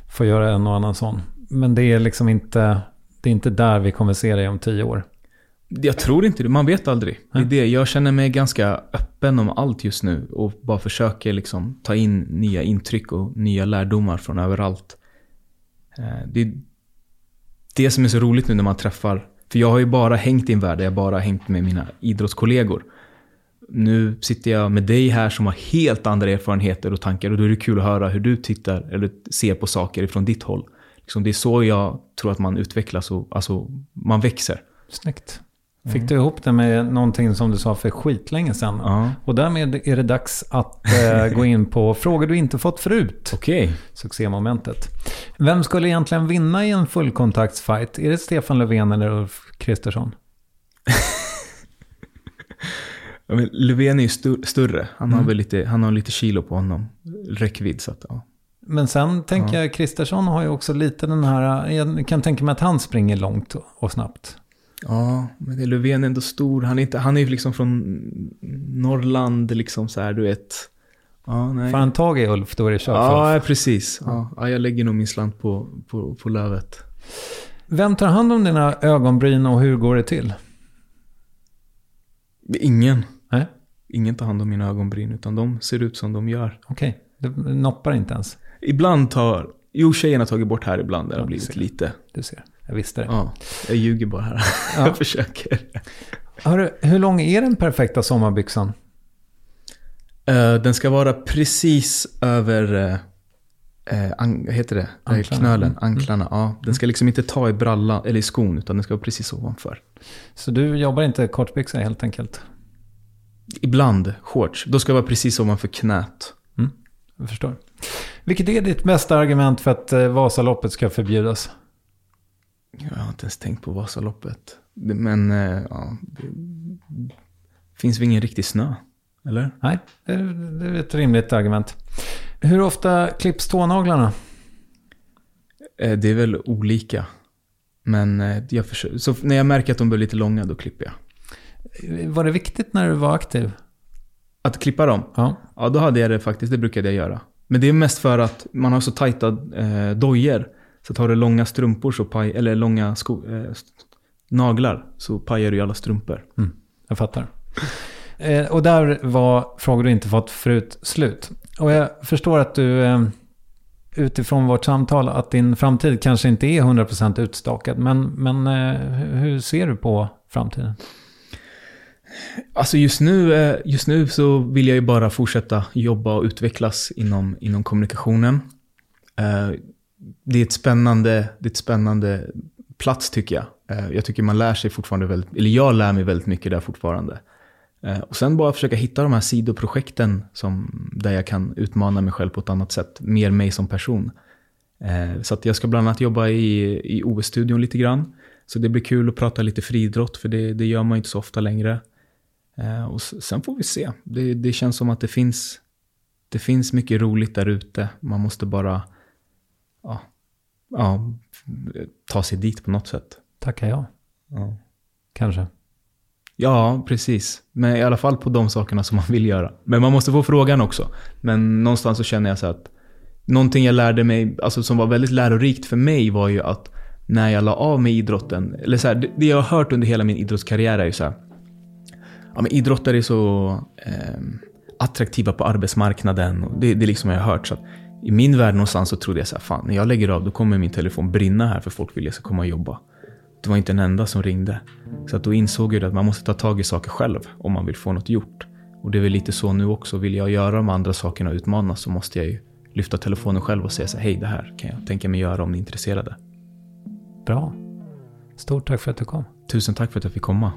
Speaker 2: får göra en och annan sån. Men det är liksom inte, det är inte där vi kommer se dig om tio år.
Speaker 5: Jag tror inte det, man vet aldrig. Det är det. Jag känner mig ganska öppen om allt just nu och bara försöker liksom ta in nya intryck och nya lärdomar från överallt. Eh, Det är det som är så roligt nu när man träffar, för jag har ju bara hängt i en värld där jag bara har hängt med mina idrottskollegor. Nu sitter jag med dig här som har helt andra erfarenheter och tankar och då är det kul att höra hur du tittar eller ser på saker ifrån ditt håll. Liksom det är så jag tror att man utvecklas och alltså, man växer.
Speaker 2: Snyggt. Fick du ihop det med någonting som du sa för skitlänge sedan?
Speaker 5: Ja.
Speaker 2: Och därmed är det dags att eh, gå in på frågor du inte fått förut.
Speaker 5: Okej.
Speaker 2: Succémomentet. Vem skulle egentligen vinna i en fullkontaktsfight? Är det Stefan Löfven eller Ulf Kristersson?
Speaker 5: Ja, men Löfven är ju stu- större. Han,
Speaker 2: Mm.
Speaker 5: har väl lite, han har lite kilo på honom. Räckvidd. Så att, ja.
Speaker 2: Men sen tänker jag, Kristersson har ju också lite den här, jag kan tänka mig att han springer långt och snabbt.
Speaker 5: ja, men det är Löfven är ändå stor. Han är, inte, han är ju liksom från Norrland, liksom så här, du vet. Ja, nej.
Speaker 2: Får han tag i Ulf, då är det kört Ulf.
Speaker 5: Ja, precis. Ja, ja, jag lägger nog min slant på, på, på Lövet.
Speaker 2: Vem tar hand om dina ögonbryn och hur går det till?
Speaker 5: Ingen. Ingen tar hand om mina ögonbryn, utan de ser ut som de gör.
Speaker 2: okej. Du noppar inte ens.
Speaker 5: Ibland tar... Jo, tjejen har tagit bort här ibland. Det har
Speaker 2: Ja,
Speaker 5: blivit
Speaker 2: ser.
Speaker 5: lite.
Speaker 2: Du ser, jag visste det.
Speaker 5: Ja, jag ljuger bara här.
Speaker 2: Ja.
Speaker 5: jag försöker.
Speaker 2: Hörru, hur lång är den perfekta sommarbyxan?
Speaker 5: Eh, den ska vara precis över, uh, an, vad heter det?
Speaker 2: Anklarna.
Speaker 5: knölen,
Speaker 2: Mm.
Speaker 5: anklarna. Ja, den ska liksom inte ta i brallan, eller i skon, utan den ska vara precis ovanför.
Speaker 2: Så du jobbar inte kortbyxa helt enkelt?
Speaker 5: Ibland shorts, då ska det vara precis ovanför knät.
Speaker 2: Jag förstår. Vilket är ditt bästa argument för att eh, Vasaloppet ska förbjudas?
Speaker 5: Jag har inte ens tänkt på Vasaloppet. Men, eh, ja, det finns väl ingen riktig snö? Eller?
Speaker 2: Nej, det är, ett rimligt argument. Hur ofta klipps tånaglarna?
Speaker 5: Eh, det är väl olika. Men jag försöker, så när jag märker att de blir lite långa, då klipper jag.
Speaker 2: Var det viktigt när du var aktiv?
Speaker 5: Att klippa dem?
Speaker 2: Ja.
Speaker 5: Ja, då hade jag det faktiskt. Det brukade jag göra. Men det är mest för att man har så tajta eh, dojor. Så tar du långa strumpor, så paj, eller långa sko, eh, naglar, så pajar du alla strumpor.
Speaker 2: Jag fattar. Eh, och där var frågor du inte fått förut slut. Och jag förstår att du eh, utifrån vårt samtal att din framtid kanske inte är 100% utstakad. Men, men eh, hur ser du på framtiden?
Speaker 5: Alltså just nu, eh, just nu så vill jag ju bara fortsätta jobba och utvecklas inom, inom kommunikationen. Eh, det är ett spännande, det är ett spännande plats tycker jag. Eh, jag tycker man lär sig fortfarande väldigt, eller jag lär mig väldigt mycket där fortfarande. Och sen bara försöka hitta de här sidoprojekten som, där jag kan utmana mig själv på ett annat sätt. Mer mig som person. Så att jag ska bland annat jobba i, i OS-studion lite grann. Så det blir kul att prata lite friidrott, för det, det gör man ju inte så ofta längre. Eh, Och sen får vi se. Det, det känns som att det finns, det finns mycket roligt där ute. Man måste bara ja, ja, ta sig dit på något sätt.
Speaker 2: Tackar jag.
Speaker 5: Ja.
Speaker 2: Kanske.
Speaker 5: Ja, precis. Men i alla fall på de sakerna som man vill göra. Men man måste få frågan också. Men någonstans så känner jag så att någonting jag lärde mig, alltså som var väldigt lärorikt för mig var ju att när jag la av med idrotten, eller så här, det, det jag har hört under hela min idrottskarriär är ju så här, ja men idrottare är så eh, attraktiva på arbetsmarknaden. Och det, det är liksom jag har hört. Så att I min värld någonstans så trodde jag så här, fan när jag lägger av då kommer min telefon brinna här för folk vill jag ska komma och jobba. Det var inte en enda som ringde. Så att då insåg jag att man måste ta tag i saker själv om man vill få något gjort. Och det är väl lite så nu också. Vill jag göra de andra sakerna och utmanas så måste jag ju lyfta telefonen själv och säga så här, hej det här kan jag tänka mig göra om ni är intresserade.
Speaker 2: Bra. Stort tack för att du kom.
Speaker 5: Tusen tack för att jag fick komma.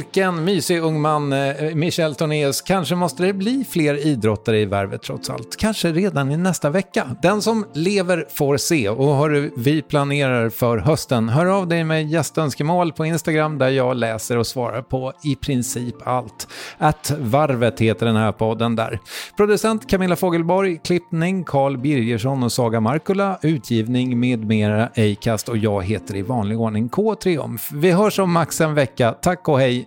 Speaker 2: el Vilken mysig ung man, eh, Michel Tornéus. Kanske måste det bli fler idrottare i värvet trots allt. Kanske redan i nästa vecka. Den som lever får se. Och hör vi planerar för hösten. Hör av dig med gästönskemål på Instagram där jag läser och svarar på i princip allt. Att varvet heter den här podden där. Producent Camilla Fogelborg, klippning Carl Birgersson och Saga Markula, utgivning med mera Acast och jag heter i vanlig ordning K Triumf. Vi hörs om max en vecka. Tack och hej.